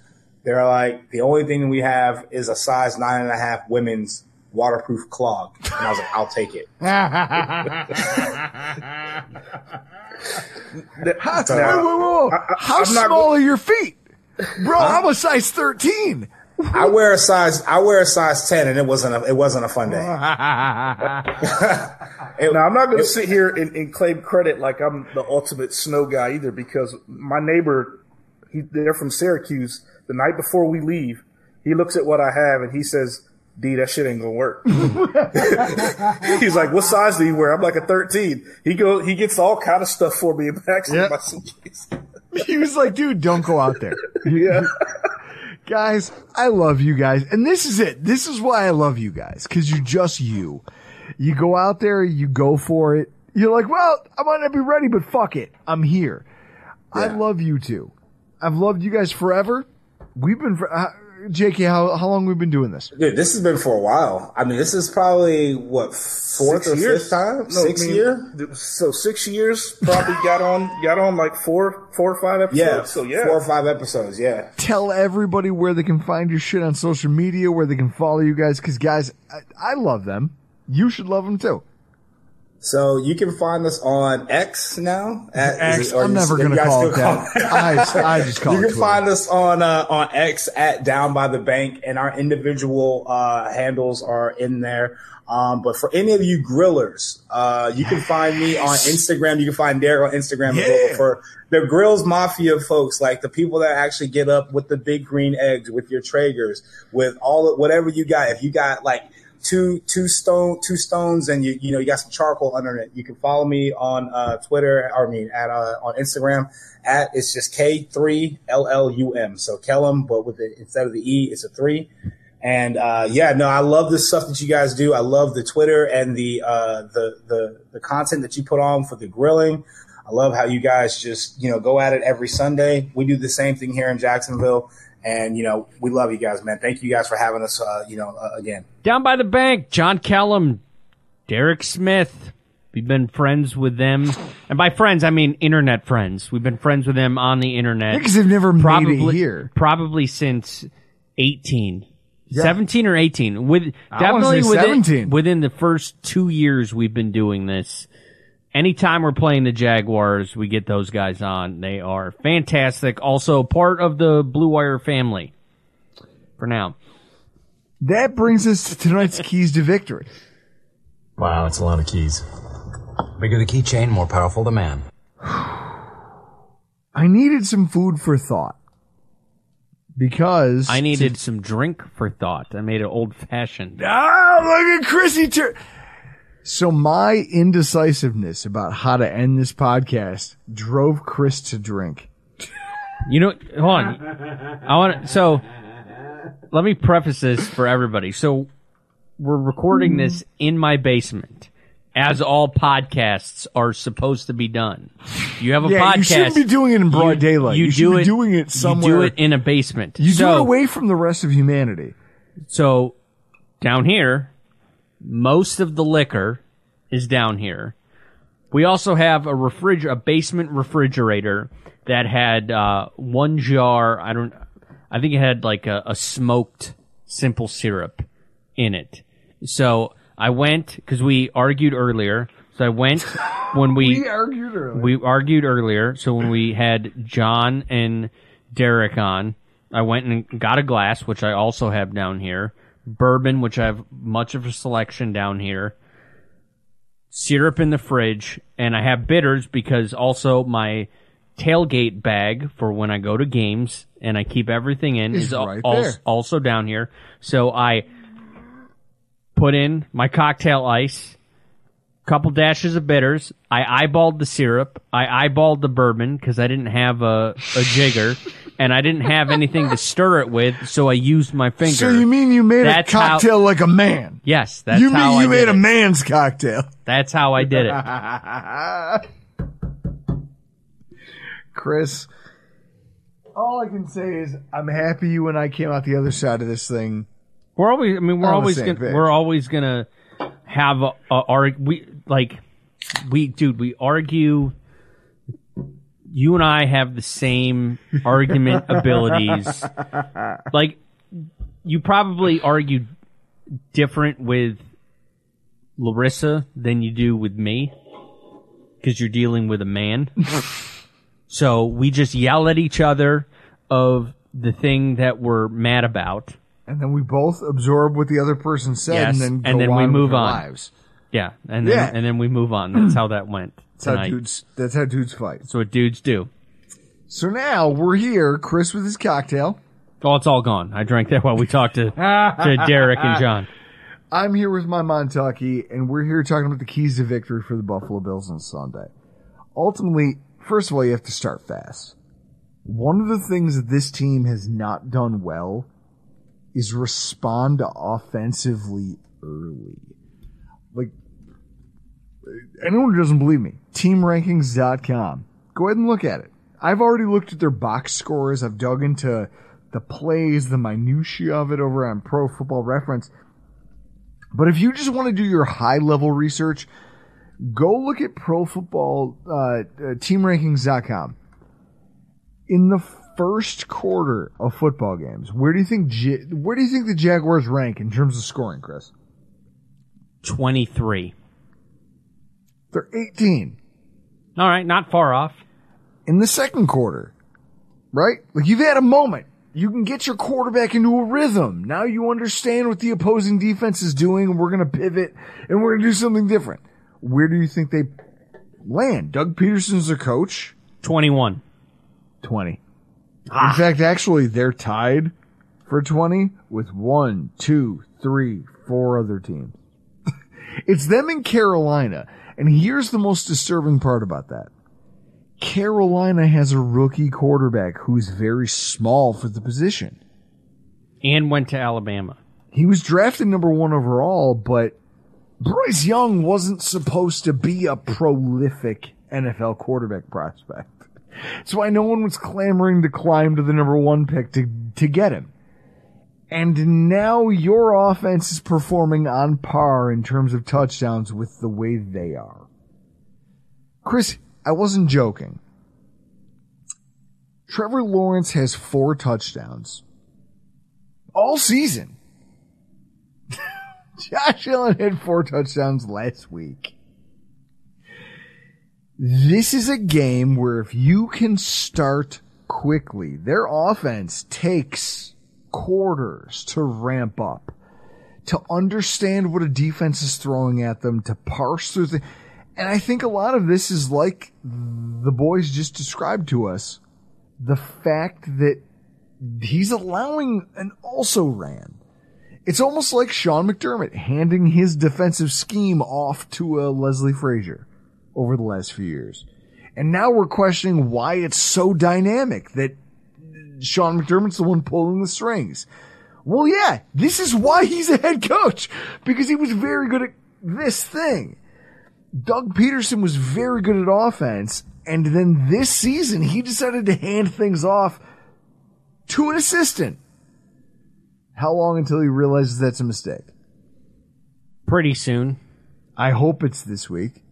They're like, the only thing we have is a size nine and a half women's waterproof clog. And I was like, I'll take it.
How,
So- uh,
whoa, whoa, whoa. How
I'm not
small are your feet? Bro, I'm a size 13.
I wear a size, I wear a size 10 and it wasn't a, it wasn't a fun day.
now I'm not going to sit here and, and claim credit like I'm the ultimate snow guy either, because my neighbor, He, they're from Syracuse. The night before we leave, he looks at what I have and he says, D, that shit ain't gonna work. He's like, what size do you wear? I'm like a 13. He go, he gets all kind of stuff for me and packs
Yep.
in my suitcase.
he was like, dude, don't go out there.
Yeah.
guys, I love you guys. And this is it. This is why I love you guys. Cause you're just you. You go out there, you go for it. You're like, well, I might not be ready, but fuck it. I'm here. I love you too. I've loved you guys forever. We've been, fr- uh, JK, how, how long we've been doing this?
Dude, this has been for a while. I mean, this is probably what fourth
Six
or
years.
fifth time,
No,
six
I mean,
year.
So six years, probably got on, got on like four, four or five episodes.
Yeah,
So yeah.
four or five episodes. Yeah,
Tell everybody where they can find your shit on social media, where they can follow you guys. Cause guys, I, I love them. You should love them too.
So you can find us on X now. At,
X,
it-
I'm never going to call it that. I, I just call
you
it
can
Twitter.
find us on uh, on X at Down by the Bank, and our individual uh, handles are in there. Um, but for any of you grillers, uh, you can find me on Instagram. You can find Darrick on Instagram. But For the Grills Mafia folks, like the people that actually get up with the big green eggs, with your Traegers, with all of whatever you got. If you got like two two stone two stones and you you know you got some charcoal under it. You can follow me on uh, Twitter or I mean at uh, on Instagram at it's just K three L L U M. So Kellum, but with it instead of the E, it's a three. And uh, yeah, no, I love the stuff that you guys do. I love the Twitter and the uh, the the the content that you put on for the grilling. I love how you guys just you know go at it every Sunday. We do the same thing here in Jacksonville. And you know we love you guys, man. Thank you guys for having us. Uh, you know, uh, again.
Down by the bank, John Kellum, Darrick Smith. We've been friends with them, and by friends I mean internet friends. We've been friends with them on the internet.
because they've never made
probably
it here.
probably since 18 17 or 18 with definitely within,
17.
within the first two years we've been doing this anytime we're playing the jaguars we get those guys on they are fantastic also part of the blue wire family for now
That brings us to tonight's keys to victory.
Wow, that's a lot of keys. Bigger the keychain, more powerful the man.
I needed some food for thought because
i needed some drink for thought i made it old fashioned
Ah, look at Chrissy. Tur- so my indecisiveness about how to end this podcast drove Chris to drink.
You know, hold on. I want to, so let me preface this for everybody. So we're recording mm-hmm. this in my basement, as all podcasts are supposed to be done. You have a
Yeah,
podcast.
you shouldn't be doing it in broad
you-
daylight.
You,
You
do
should be
it
doing it
You do it in a basement.
You
so,
do it away from the rest of humanity.
So down here, most of the liquor is down here. We also have a refriger, a basement refrigerator that had uh, one jar. I don't. I think it had like a, a smoked simple syrup in it. So I went because we argued earlier. So I went when we
argued earlier.
we argued earlier. So when we had John and Darrick on, I went and got a glass, which I also have down here. Bourbon, which I have much of a selection down here. Syrup in the fridge, and I have bitters because also my tailgate bag for when I go to games and I keep everything in
Is
al-
right
al-
there.
also down here. So I put in my cocktail ice, couple dashes of bitters. I eyeballed the syrup. I eyeballed the bourbon because I didn't have a, a jigger and I didn't have anything to stir it with, so I used my finger.
So you mean you made
That's
a
how-
cocktail like a man?
yes, that's how
you
how
mean you
I
made a
it.
man's cocktail?
That's how I did it.
Chris, all I can say is I'm happy you and I came out the other side of this thing.
We're always. I mean, we're always gonna.
page.
We're always gonna have a, a. We like. We dude. We argue. You and I have the same argument abilities. Like, you probably argue different with Larissa than you do with me because you're dealing with a man. so we just yell at each other of the thing that we're mad about.
And then we both absorb what the other person said
Yes,
and then go
and then we
on with
move
our
on.
lives.
Yeah, and then
Yeah.
and then we move on. That's how that went
That's how dudes that's how dudes fight.
That's what dudes do.
So now we're here, Chris with his cocktail.
Oh, it's all gone. I drank that while we talked to, to Darrick and John.
I'm here with my Montucky, and we're here talking about the keys to victory for the Buffalo Bills on Sunday. Ultimately, first of all, you have to start fast. One of the things that this team has not done well is respond offensively early. Like, anyone who doesn't believe me, teamrankings.com. Go ahead and look at it. I've already looked at their box scores. I've dug into the plays, the minutiae of it over on Pro Football Reference. But if you just want to do your high level research, go look at Pro Football uh, uh, TeamRankings.com. In the first quarter of football games, where do you think where do you think the Jaguars rank in terms of scoring, Chris?
23.
They're 18
All right, not far off.
in the second quarter, right? Like you've had a moment. You can get your quarterback into a rhythm. Now you understand what the opposing defense is doing, and we're going to pivot and we're going to do something different. Where do you think they land? Doug Pederson's their coach.
21.
20. Ah. In fact, actually, they're tied for 20 with one, two, three, four other teams. it's them in Carolina. And here's the most disturbing part about that. Carolina has a rookie quarterback who's very small for the position.
And went to Alabama.
He was drafted number one overall, but Bryce Young wasn't supposed to be a prolific NFL quarterback prospect. That's why no one was clamoring to climb to the number one pick to, to get him. And now your offense is performing on par in terms of touchdowns with the way they are. Chris, I wasn't joking. Trevor Lawrence has four touchdowns all season. Josh Allen had four touchdowns last week. This is a game where if you can start quickly, their offense takes quarters to ramp up, to understand what a defense is throwing at them, to parse through the, and I think a lot of this is like the boys just described to us, the fact that he's allowing an also ran. It's almost like Sean McDermott handing his defensive scheme off to a Leslie Frazier over the last few years. And now we're questioning why it's so dynamic that Sean McDermott's the one pulling the strings. Well, yeah, this is why he's a head coach because he was very good at this thing. Doug Pederson was very good at offense. And then this season, he decided to hand things off to an assistant. How long until he realizes that's a mistake?
Pretty soon.
I hope it's this week.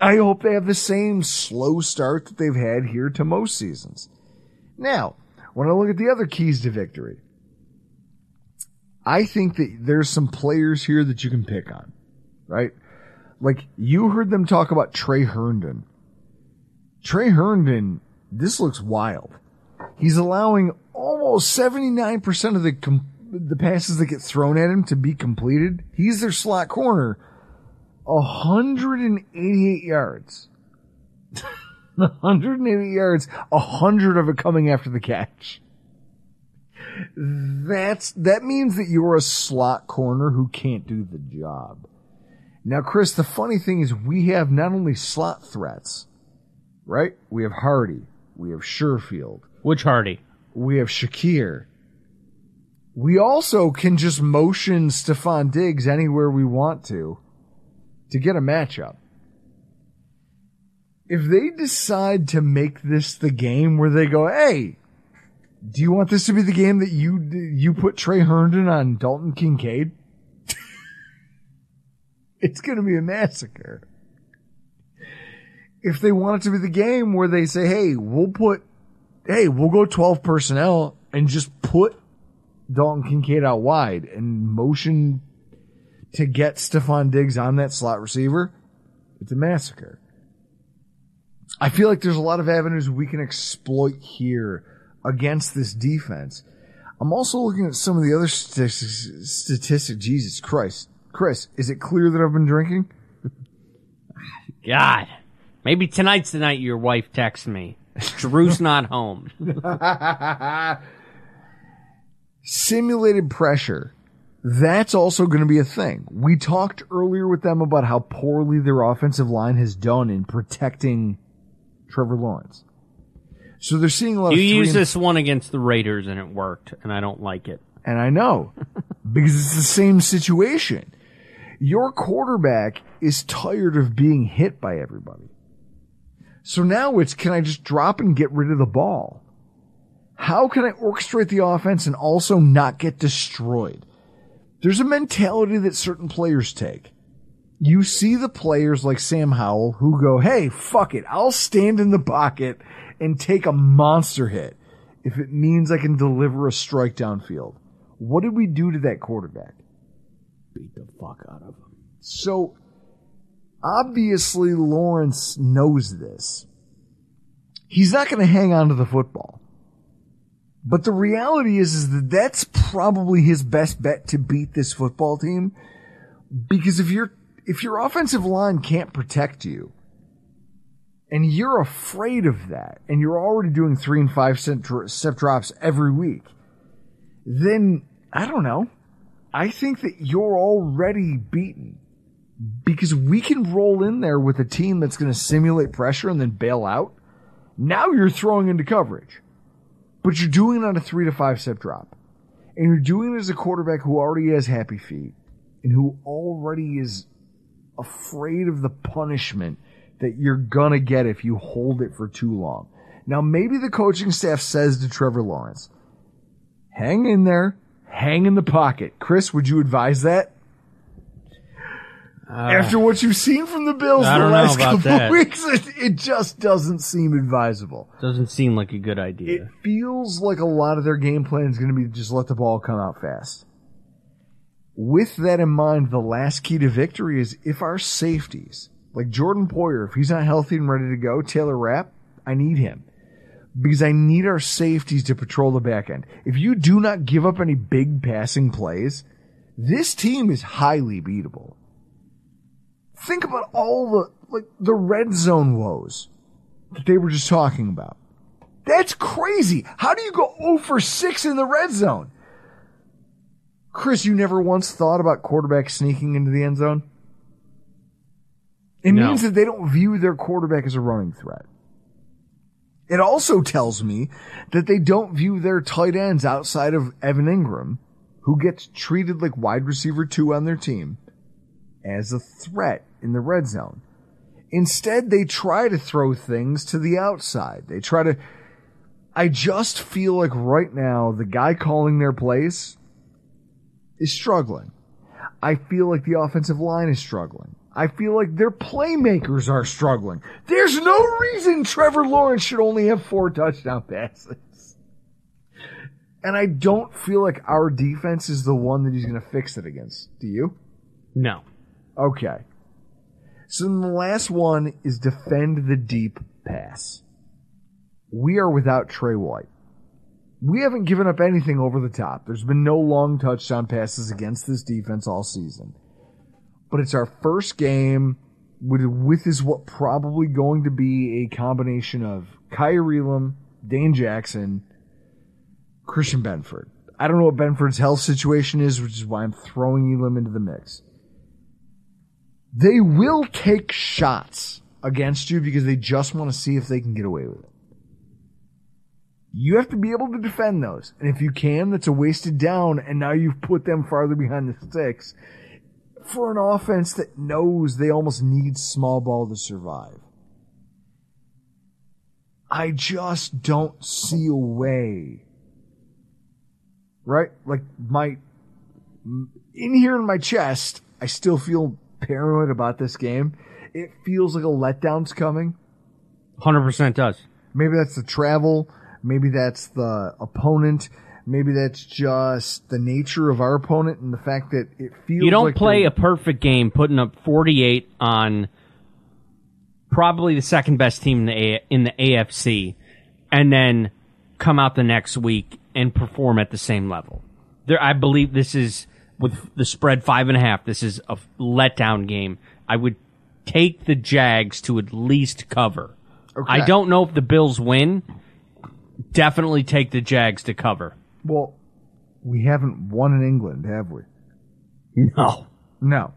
I hope they have the same slow start that they've had here to most seasons. Now, when I look at the other keys to victory, I think that there's some players here that you can pick on, right? Like you heard them talk about Tre Herndon. Tre Herndon, this looks wild. He's allowing almost 79% of the com- the passes that get thrown at him to be completed. He's their slot corner. 188 yards. 180 yards, 100 of it coming after the catch. That's, that means that you're a slot corner who can't do the job. Now, Chris, the funny thing is we have not only slot threats, right? We have Harty. We have Sherfield.
Which Harty?
We have Shakir. We also can just motion Stefon Diggs anywhere we want to to get a matchup. If they decide to make this the game where they go, hey, do you want this to be the game that you you put Tre Herndon on Dalton Kincaid? it's going to be a massacre. If they want it to be the game where they say, hey, we'll put, hey, we'll go 12 personnel and just put Dalton Kincaid out wide and motion to get Stefon Diggs on that slot receiver, it's a massacre. I feel like there's a lot of avenues we can exploit here against this defense. I'm also looking at some of the other statistics. Jesus Christ. Chris, is it clear that I've been drinking?
God. Maybe tonight's the night your wife texts me. Drew's not home.
Simulated pressure. That's also going to be a thing. We talked earlier with them about how poorly their offensive line has done in protecting Trevor Lawrence. So they're seeing a lot
You
of three
used
and
this one against the Raiders and it worked, and I don't like it.
And I know because it's the same situation. Your quarterback is tired of being hit by everybody. So now it's can I just drop and get rid of the ball? How can I orchestrate the offense and also not get destroyed? There's a mentality that certain players take. You see the players like Sam Howell who go, Hey, fuck it. I'll stand in the pocket and take a monster hit if it means I can deliver a strike downfield. What did we do to that quarterback? Beat the fuck out of him. So obviously Lawrence knows this. He's not going to hang on to the football. But the reality is, is that that's probably his best bet to beat this football team. Because if your if your offensive line can't protect you, and you're afraid of that, and you're already doing three and five step, step drops every week, then I don't know. I think that you're already beaten because we can roll in there with a team that's going to simulate pressure and then bail out. Now you're throwing into coverage, but you're doing it on a three to five step drop, and you're doing it as a quarterback who already has happy feet and who already is afraid of the punishment that you're gonna get if you hold it for too long. Now, maybe the coaching staff says to Trevor Lawrence, hang in there, hang in the pocket. Chris, would you advise that? Uh, After what you've seen from the Bills the last couple
that.
weeks, it, it just doesn't seem advisable.
Doesn't seem like a good idea.
It feels like a lot of their game plan is going to be just let the ball come out fast. With that in mind, the last key to victory is if our safeties, like Jordan Poyer, if he's not healthy and ready to go, Taylor Rapp, I need him. Because I need our safeties to patrol the back end. If you do not give up any big passing plays, this team is highly beatable. Think about all the, like, the red zone woes that they were just talking about. That's crazy. How do you go 0 for 6 in the red zone? Chris, you never once thought about quarterbacks sneaking into the end zone? It
No.
means that they don't view their quarterback as a running threat. It also tells me that they don't view their tight ends outside of Evan Engram, who gets treated like wide receiver two on their team, as a threat in the red zone. Instead, they try to throw things to the outside. They try to. I just feel like right now, the guy calling their plays is struggling. I feel like the offensive line is struggling. I feel like their playmakers are struggling. There's no reason Trevor Lawrence should only have four touchdown passes. And I don't feel like our defense is the one that he's going to fix it against. Do you?
No.
Okay. So then the last one is defend the deep pass. We are without Tre White. We haven't given up anything over the top. There's been no long touchdown passes against this defense all season. But it's our first game with, with is what probably going to be a combination of Kaiir Elam, Dane Jackson, Christian Benford. I don't know what Benford's health situation is, which is why I'm throwing Elam into the mix they will take shots against you because they just want to see if they can get away with it. You have to be able to defend those. And if you can, that's a wasted down, and now you've put them farther behind the sticks for an offense that knows they almost need small ball to survive. I just don't see a way. Right? Like my, in here in my chest, I still feel paranoid about this game. It feels like a letdown's coming.
100% does.
Maybe that's the travel. Maybe that's the opponent. Maybe that's just the nature of our opponent and the fact that it feels
You don't
like
play a perfect game putting up 48 on probably the second best team in the, a- in the AFC and then come out the next week and perform at the same level. There, I believe this is with the spread five and a half. This is a letdown game. I would take the Jags to at least cover
Okay.
I don't know if the Bills win. Definitely take the Jags to cover.
Well, we haven't won in England, have we?
No.
No.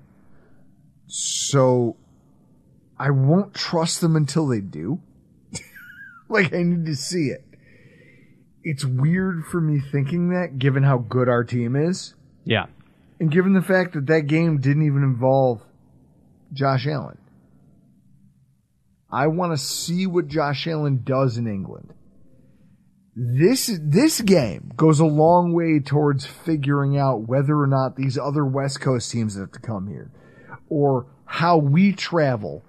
So I won't trust them until they do. like I need to see it. It's weird for me thinking that given how good our team is
Yeah.
and given the fact that that game didn't even involve Josh Allen. I want to see what Josh Allen does in England. This this game goes a long way towards figuring out whether or not these other West Coast teams have to come here, or how we travel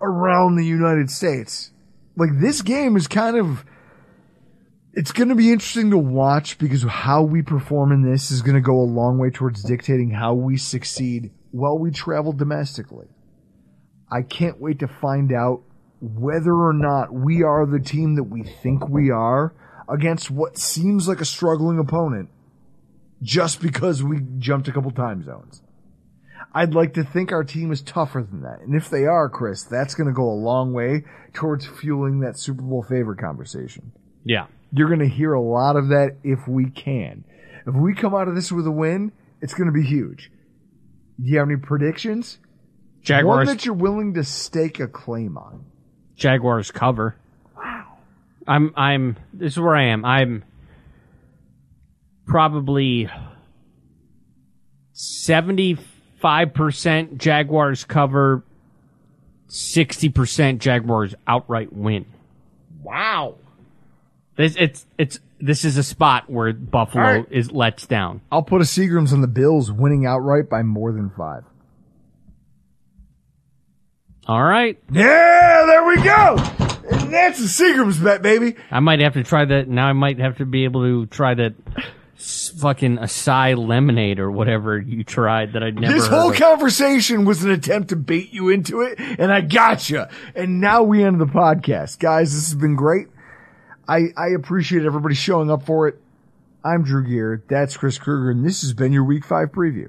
around the United States. Like this game is kind of it's going to be interesting to watch because how we perform in this is going to go a long way towards dictating how we succeed while we travel domestically. I can't wait to find out whether or not we are the team that we think we are against what seems like a struggling opponent just because we jumped a couple time zones. I'd like to think our team is tougher than that. And if they are, Chris, that's going to go a long way towards fueling that Super Bowl favorite conversation.
Yeah.
You're going to hear a lot of that if we can. If we come out of this with a win, it's going to be huge. Do you have any predictions?
Jaguars.
One that you're willing to stake a claim on.
Jaguars cover. Wow. I'm I'm this is where I am. I'm probably 75% Jaguars cover, 60% Jaguars outright win.
Wow.
This it's it's this is a spot where Buffalo
All right.
is lets down.
I'll put a Seagrams on the Bills winning outright by more than five.
All right.
Yeah, there we go. And that's a Seagrams bet, baby.
I might have to try that. Now I might have to be able to try that s- fucking acai lemonade or whatever you tried that I'd never
This
heard
whole
of.
conversation was an attempt to bait you into it, and I got you. And now we end the podcast. Guys, this has been great. I, I appreciate everybody showing up for it. I'm Drew Gear. That's Chris Kruger, and this has been your Week 5 preview.